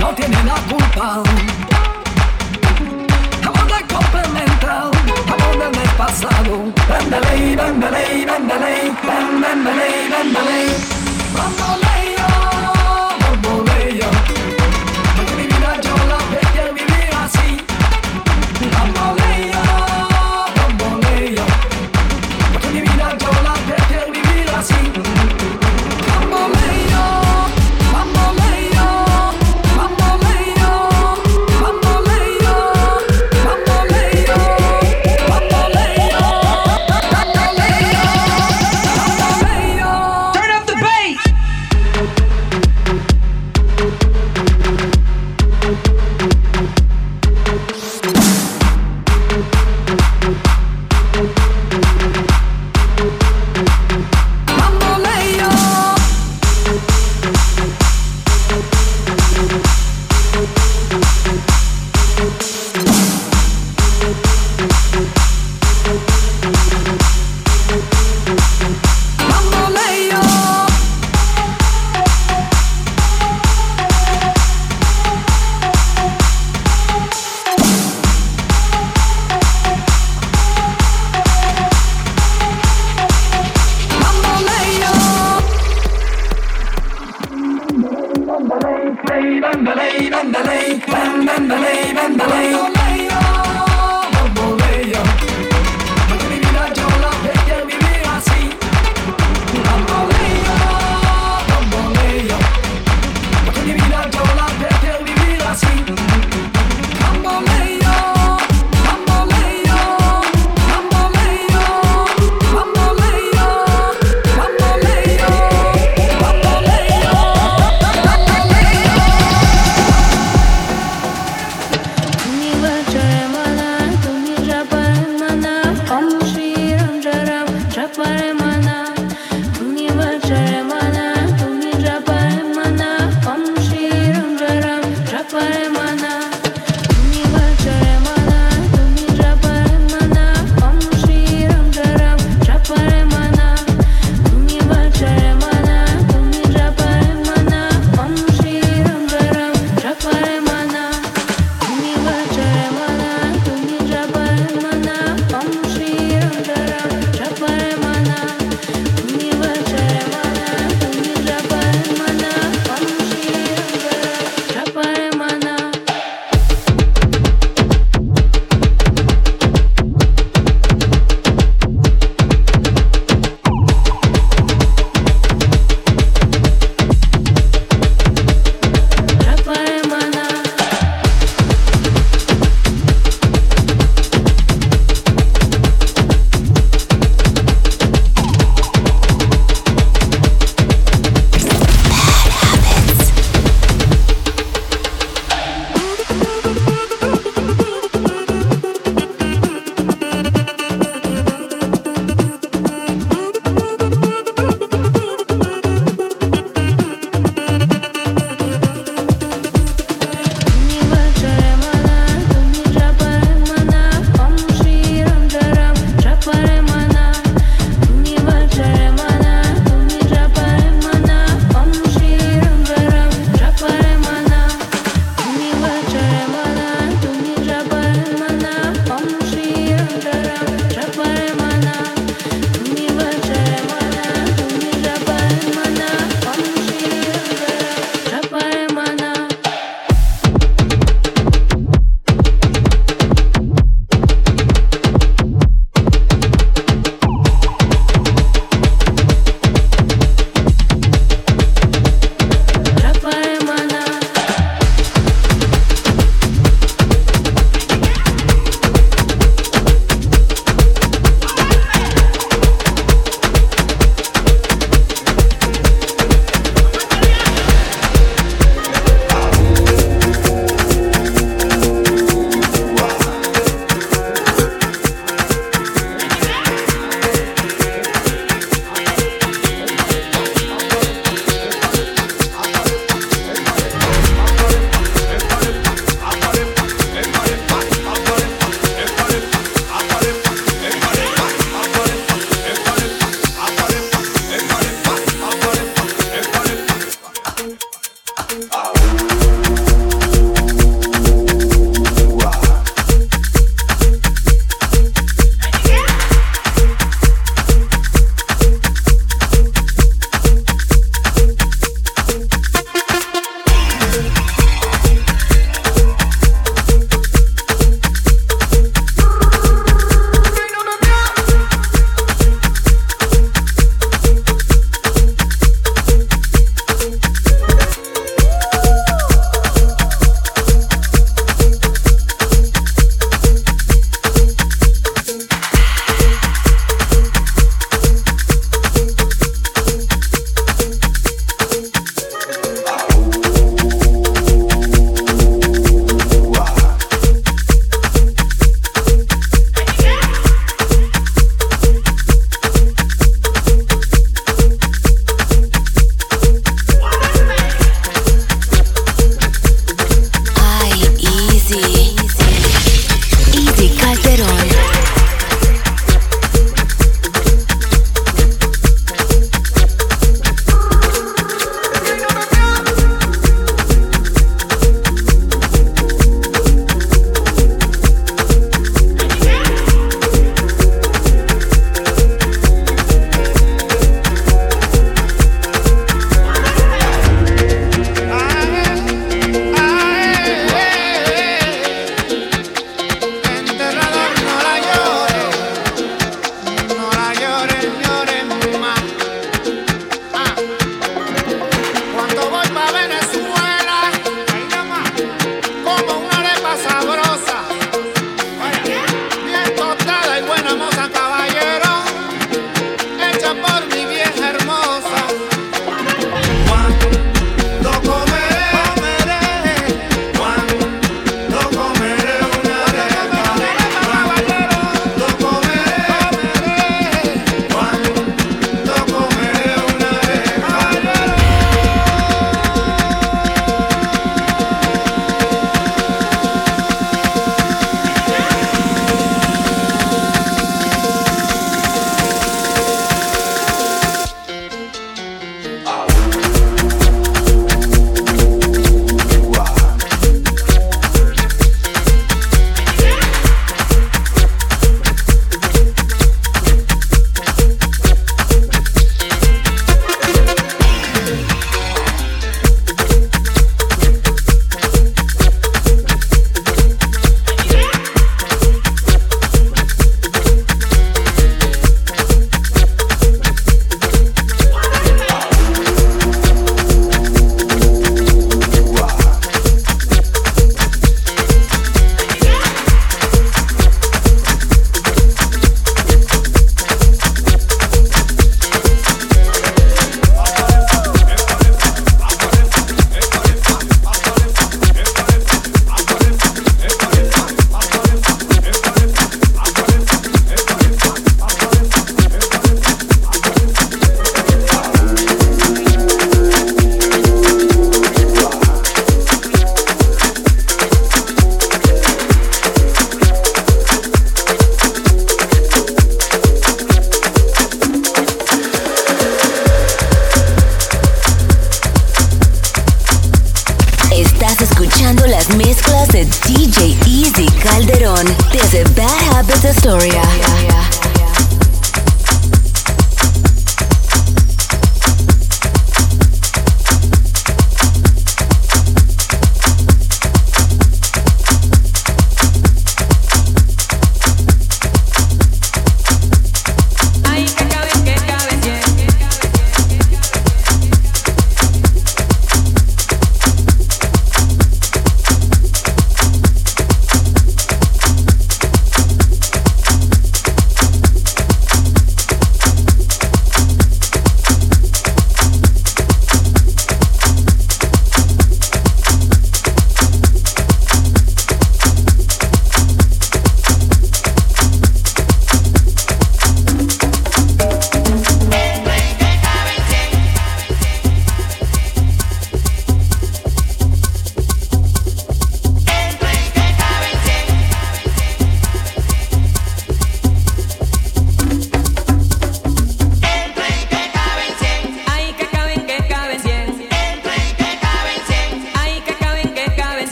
S35: no tiene la culpa. Amor de complemental, amor del pasado. Véndele, véndele, véndele, véndele, véndele.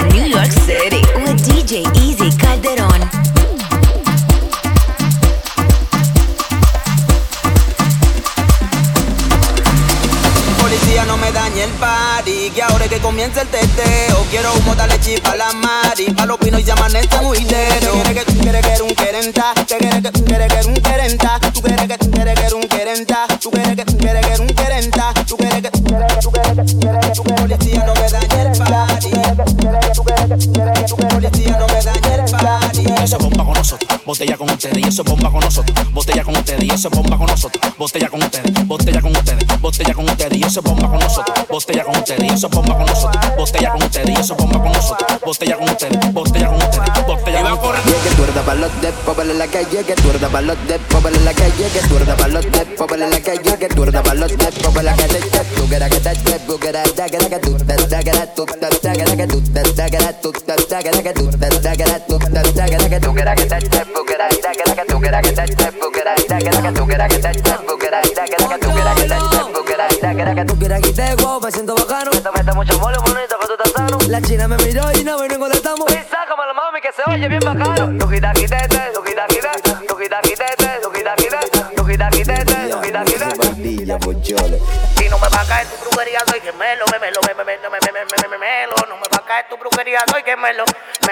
S29: New York City. With DJ Easy Calderón.
S36: Policía no me dañe el party Que ahora que comienza el teteo. Quiero humo, dale chip a la mari Pa' los pinos y Tú quieres que, tú quieres que Tú quieres que, tú quieres que Tú quieres que, tú quieres que Tú quieres que, tú quieres que Tú quieres que,
S37: Eso es bomba con nosotros, botella con ustedes y eso es bomba con nosotros, botella con ustedes y eso es bomba con nosotros, botella con ustedes, botella con ustedes, botella con ustedes y eso es bomba con nosotros, botella con ustedes y eso es bomba con nosotros, botella con ustedes y eso es bomba con nosotros, botella con ustedes, botella con ustedes, botella con ustedes.
S38: Llegue tuerda pa' los depos, vale la calle, que tuerda pa' los depos, vale la calle, que tuerda pa' los depos, vale la calle, que tuerda pa' los depos, vale la calle, que tu gara que te te bugara, da gara que la china me miró y no la que
S39: brujería, soy gemelo, memelo, memelo, memelo, no me va a caer tu brujería, soy gemelo, y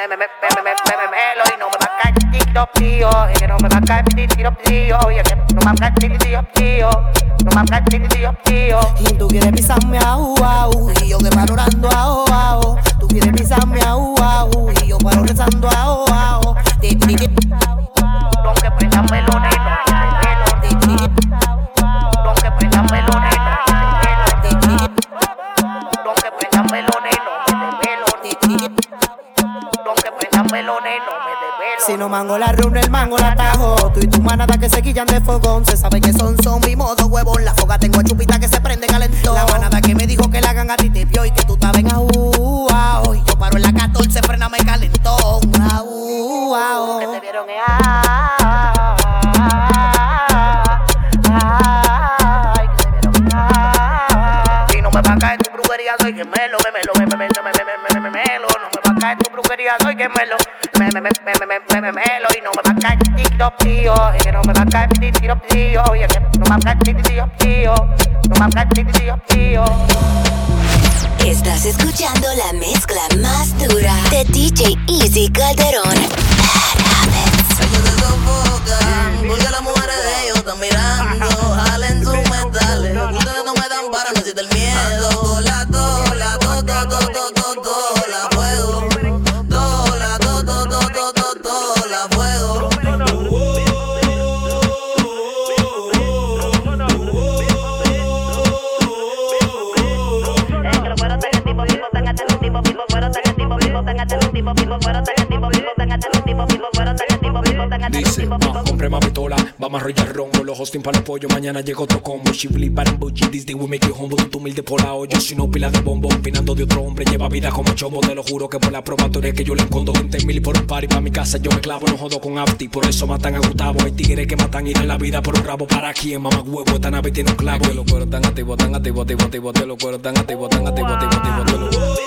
S39: no me va a caer tiro tío, y no me va a caer tiro tío, y no me va a caer tiro tío, no me va a caer tiro tío.
S40: Y tú quieres pisarme a uau, y yo que valorando a uau, tú quieres pisarme a uau, y yo valorizando a uau,
S39: te que prendame
S40: lunes. Vecino mango, la reúne el mango, la tajo. Tú y tu manada que se quillan de fogón. Se sabe que son son mi modo huevón. La foga tengo a chupita que se prende calentón. La manada que me dijo que la ganga a ti te vio y que tú estabas en au. Y yo paro en la 14, frename calentón. Au, au.
S39: Que te vieron soy gemelo, gemelo, gemelo, gemelo, no me va a caer tu brujería, soy gemelo y no me va a no me va a tío.
S29: Estás escuchando la mezcla más dura de DJ Easy Calderón.
S41: Ella te provoca, porque las mujeres de ellos.
S22: Pistola, vamos a arrollar rombo Los hosting para los pollos, mañana llega otro combo Shibli para this day we make it humble Tu humilde por la olla, si no pila de bombo Opinando de otro hombre, lleva vida como chombo Te lo juro que por la probatoria que yo le encontro 20 mil y por un party pa' mi casa yo me clavo No jodo con Afti, por eso matan a Gustavo Hay tigres que matan y dan la vida por un rabo ¿Para quién? Mamá huevo, esta nave tiene un clavo Te lo cuero tan activo, tan activo, activo, activo Te lo cuero tan activo, tan activo, activo, activo Te lo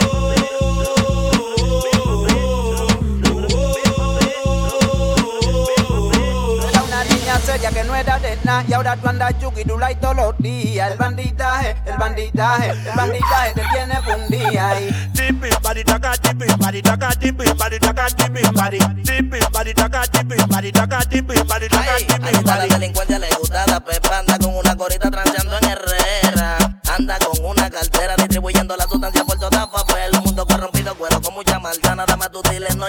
S36: seria que no era de nada Y ahora tú andas yuki, tú like todos los días. El banditaje, el banditaje, el banditaje te tiene fundida y
S23: Tipi, body taka, tipi, body taka, tipi, body taka, tipi, body. Tipi, body taka, tipi, body taka, tipi, body tipi,
S41: la delincuencia, le gusta la pepa, anda con una corita transeando en Herrera. Anda con una cartera distribuyendo la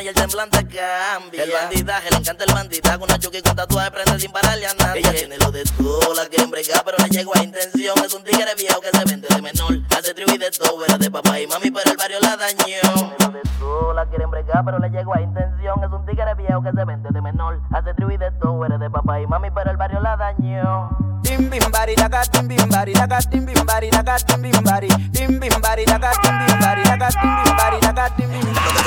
S41: y el semblante cambia. El bandidaje, le encanta el bandidaje. Una chuki con tatuaje prende sin pararle a nadie. Ella tiene lo de todo, la quieren bregar, pero le llegó a intención. Es un tigre viejo que se vende de menor. Hace tribu y de todo, era de papá y mami, pero el barrio la dañó. Lo de todo, la quieren bregar, pero le llegó a intención. Es un tigre viejo que se vende de menor. Hace tribu y de todo, eres de papá y mami, pero el barrio la dañó.
S36: Tim bim bari daga tim bim bari daga tim bim bari daga tim bim bari tim bim bari daga tim bim bari daga tim bim bari daga tim bim
S41: Lo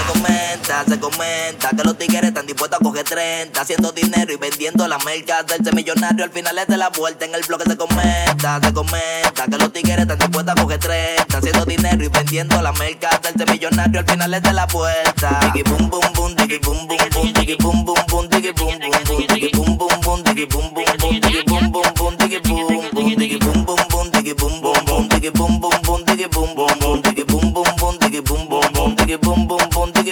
S41: se comenta, que los tigres están dispuesto a coger 30. Haciendo dinero y vendiendo las mercas. Hacerse millonario al final es de la vuelta. En el bloque se comenta, se comenta que los tigres están dispuestos a coger 30. Haciendo dinero y vendiendo las mercas. Hacerse millonario al final es de la vuelta. Digi boom boom boom, digi boom boom boom, digi boom boom boom, digi boom boom boom, digi boom boom boom, digi boom boom boom, digi boom boom boom, digi boom boom, digi boom boom boom, digi boom boom boom, digi boom boom boom, digi boom boom boom, digi boom boom boom, digi boom boom boom, digi boom boom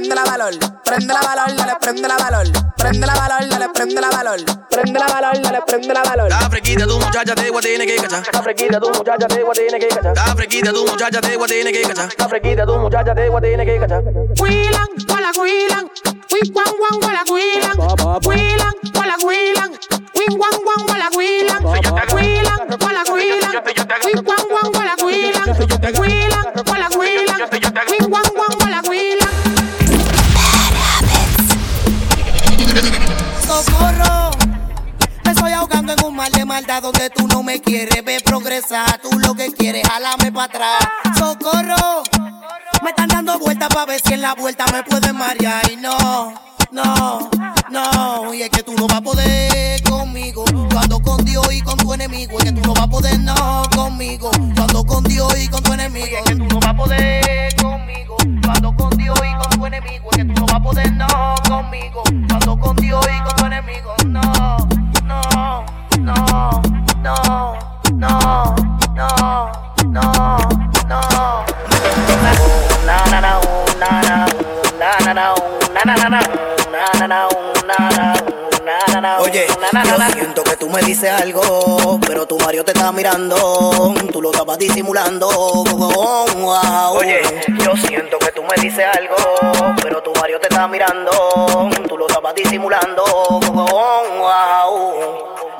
S42: prende la valor. Prende la valor, dale, prende la valor. Prende la valor, dale, prende la valor. Prende la valor, dale, prende la valor.
S22: La frequita tu muchacha te voy a tener que cachar.
S42: La frequita tu muchacha te voy a tener que cachar.
S22: La frequita tu muchacha te voy a tener que cachar.
S42: La frequita tu muchacha te voy a tener que cachar.
S43: Huilan, walla huilan, wing guan guan walla huilan, huilan, walla huilan, wing guan guan walla huilan, huilan, walla huilan, wing guan
S40: donde tú no me quieres ver progresar. Tú lo que quieres, jalame para atrás. Socorro, me están dando vueltas para ver si en la vuelta me pueden marear. Y no, no, no. Y es que tú no vas a poder conmigo. Yo ando con Dios y con tu enemigo. Es que tú no vas a poder, no, conmigo. Yo ando con Dios y con tu enemigo. Es que tú no vas a poder conmigo. Yo ando con Dios y con tu enemigo. Es que tú no vas a poder, no, conmigo. Yo ando con Dios y con tu enemigo. No, no, no, no, no, no, no, no. Oye, yo siento que tú me dices algo, pero tu Mario te está mirando, tú lo estabas disimulando. Oh, wow. Oye, yo siento que tú me dices algo, pero tu Mario te está mirando, tú lo estabas disimulando. Oh, wow.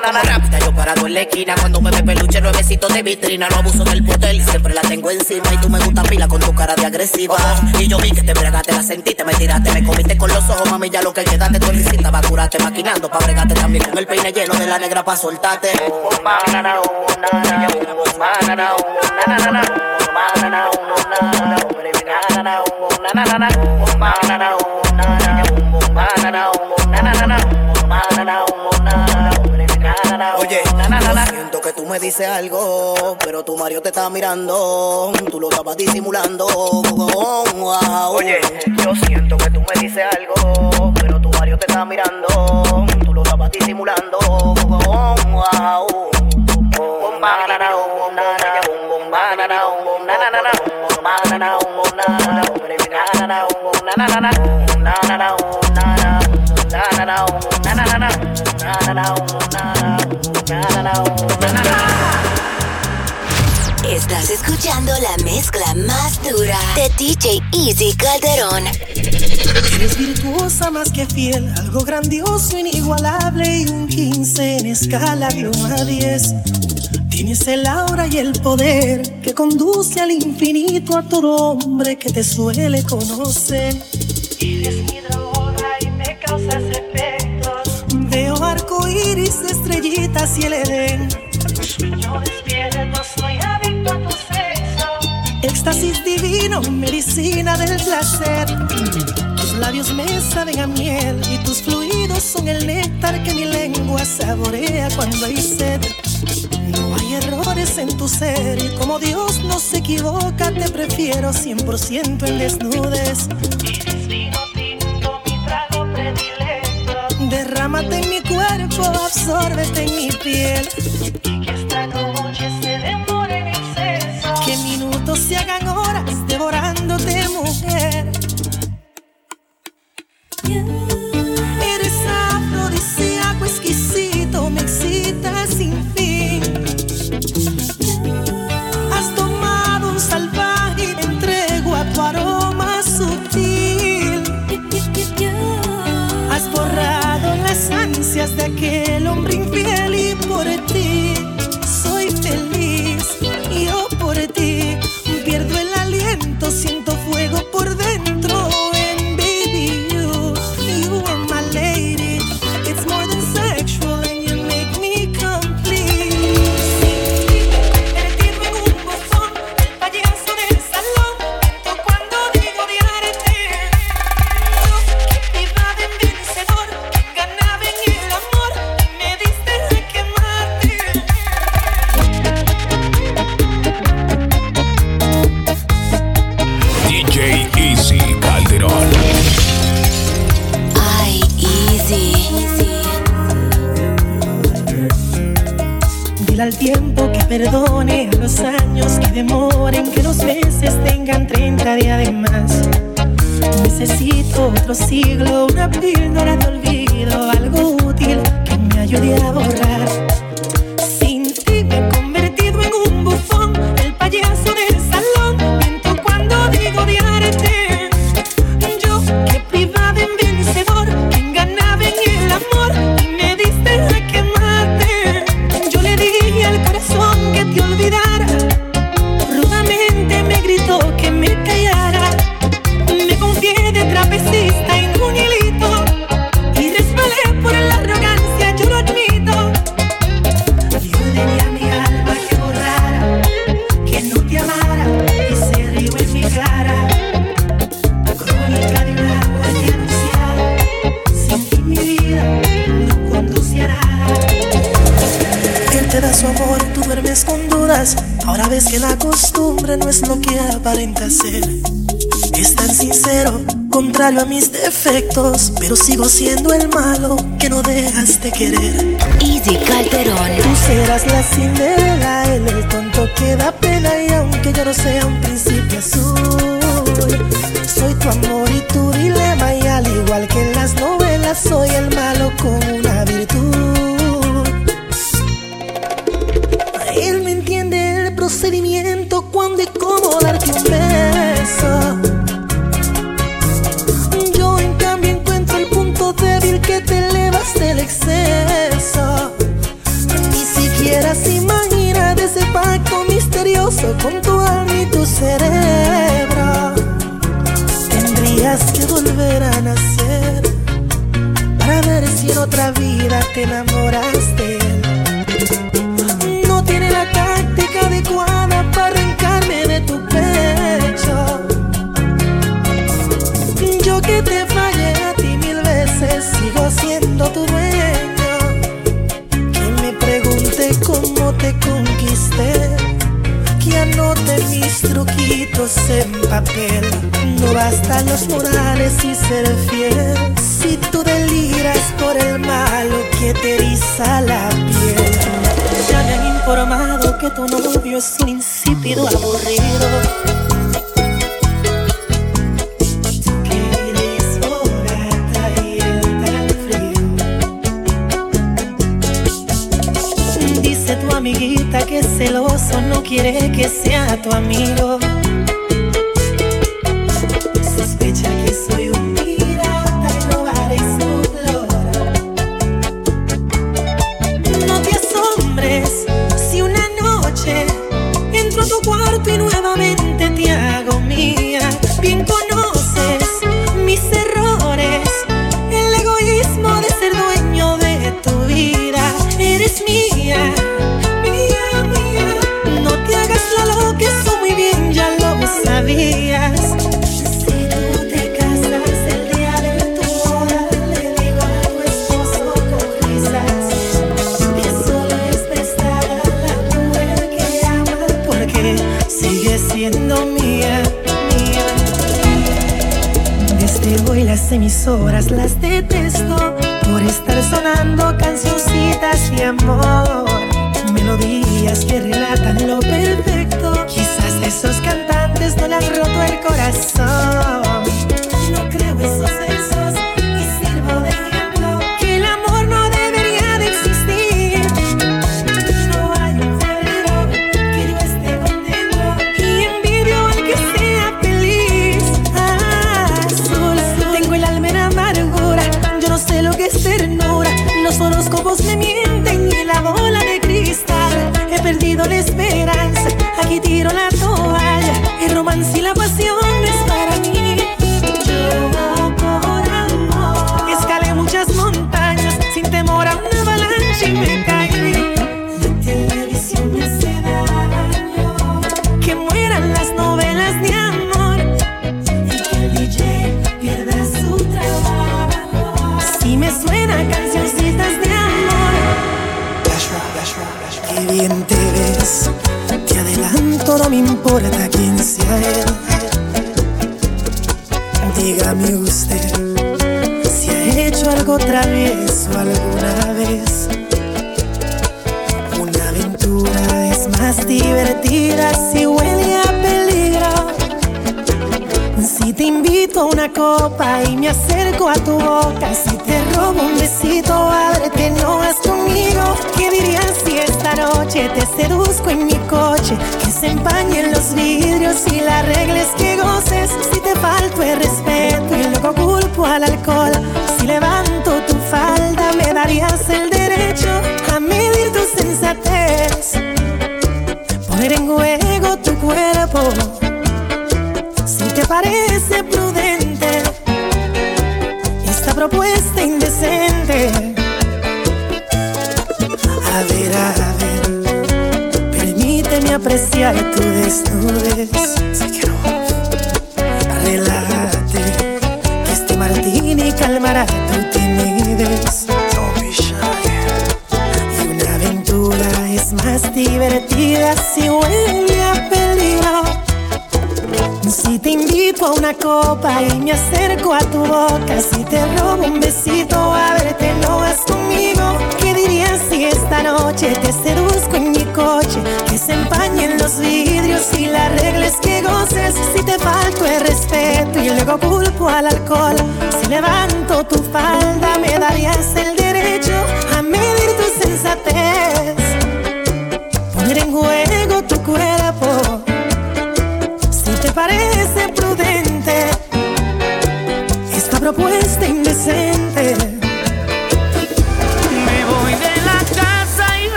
S40: pones como rápida, yo parado en la esquina Cuando me ve peluche, nuevecito de vitrina No abuso del poder siempre la tengo encima Y tú me gusta pila con tu cara de agresiva. Y yo vi que te bregaste, la sentiste, me tiraste Me comiste con los ojos, mami, ya lo que queda de tu risita Va curarte maquinando, pa' bregarte también Con el peine lleno de la negra pa' soltarte Oye, yo siento que tú me dices algo, pero tu Mario te está mirando, tú lo estabas disimulando. Oye, yo siento que tú me dices algo, pero tu Mario te está mirando, tú lo estabas disimulando.
S29: Estás escuchando la mezcla más dura de DJ Easy Calderón.
S44: Eres virtuosa más que fiel, algo grandioso, inigualable y un 15 en escala de 1 a 10. Tienes el aura y el poder que conduce al infinito a todo hombre que te suele conocer. Eres mi droga arco iris, estrellitas y el edén. Sueño despierto, soy adicto a tu sexo. Éxtasis divino, medicina del placer. Tus labios me saben a miel y tus fluidos son el néctar que mi lengua saborea cuando hay sed. No hay errores en tu ser y como Dios no se equivoca, te prefiero 100% en desnudes. Eres vino tinto, mi trago predilecto. Derrámate en mi cuerpo, absórbete en mi piel. Y que esta noche se demore en. Que minutos se hagan horas devorándote, mujer. pero sigo siendo el malo que no dejas de querer.
S29: Easy Calderón.
S44: Tú serás la cinderela, él el tonto que da pena y aunque yo no sea un príncipe azul, soy tu amor y tu dilema y al igual que en las novelas soy el malo con una virtud. Él me entiende el procedimiento con tu alma y tu cerebro. Tendrías que volver a nacer para ver si en otra vida te enamoras. en papel. No bastan los morales y ser fiel. Si tú deliras por el malo que te eriza la piel. Ya me han informado que tu novio es un insípido aburrido. amiguita que celoso no quiere que sea tu amigo.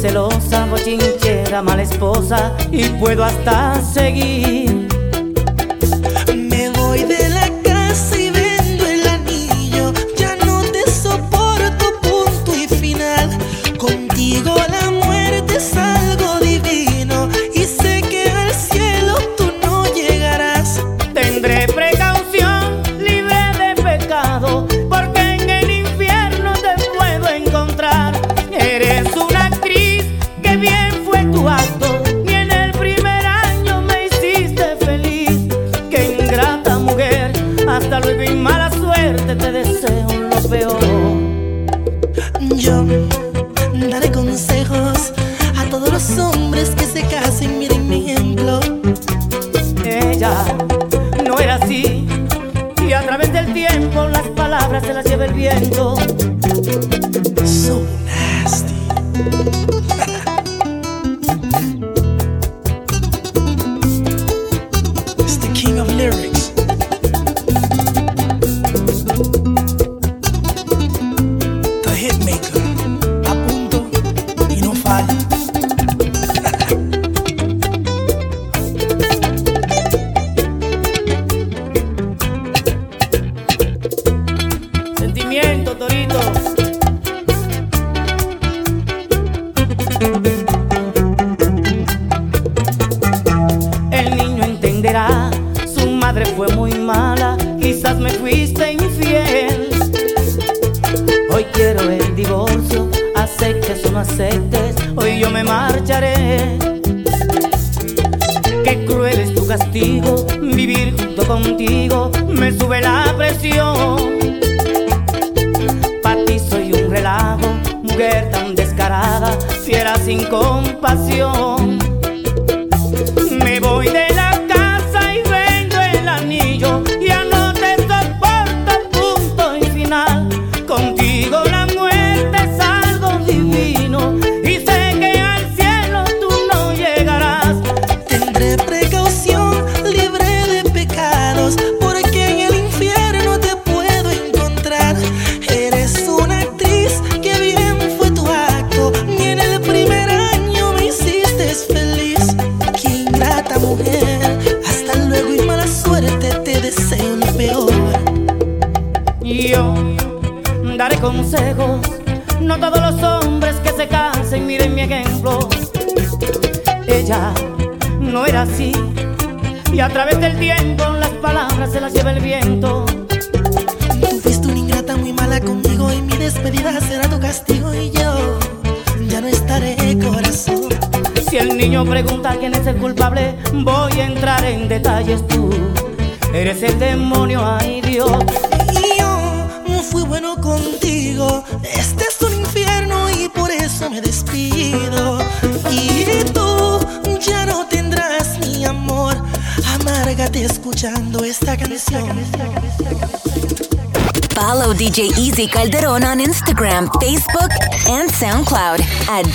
S45: Celosa, bochinchera, mala esposa, y puedo hasta seguir.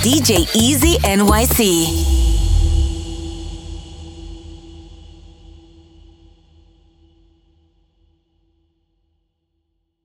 S29: DJ Easy NYC.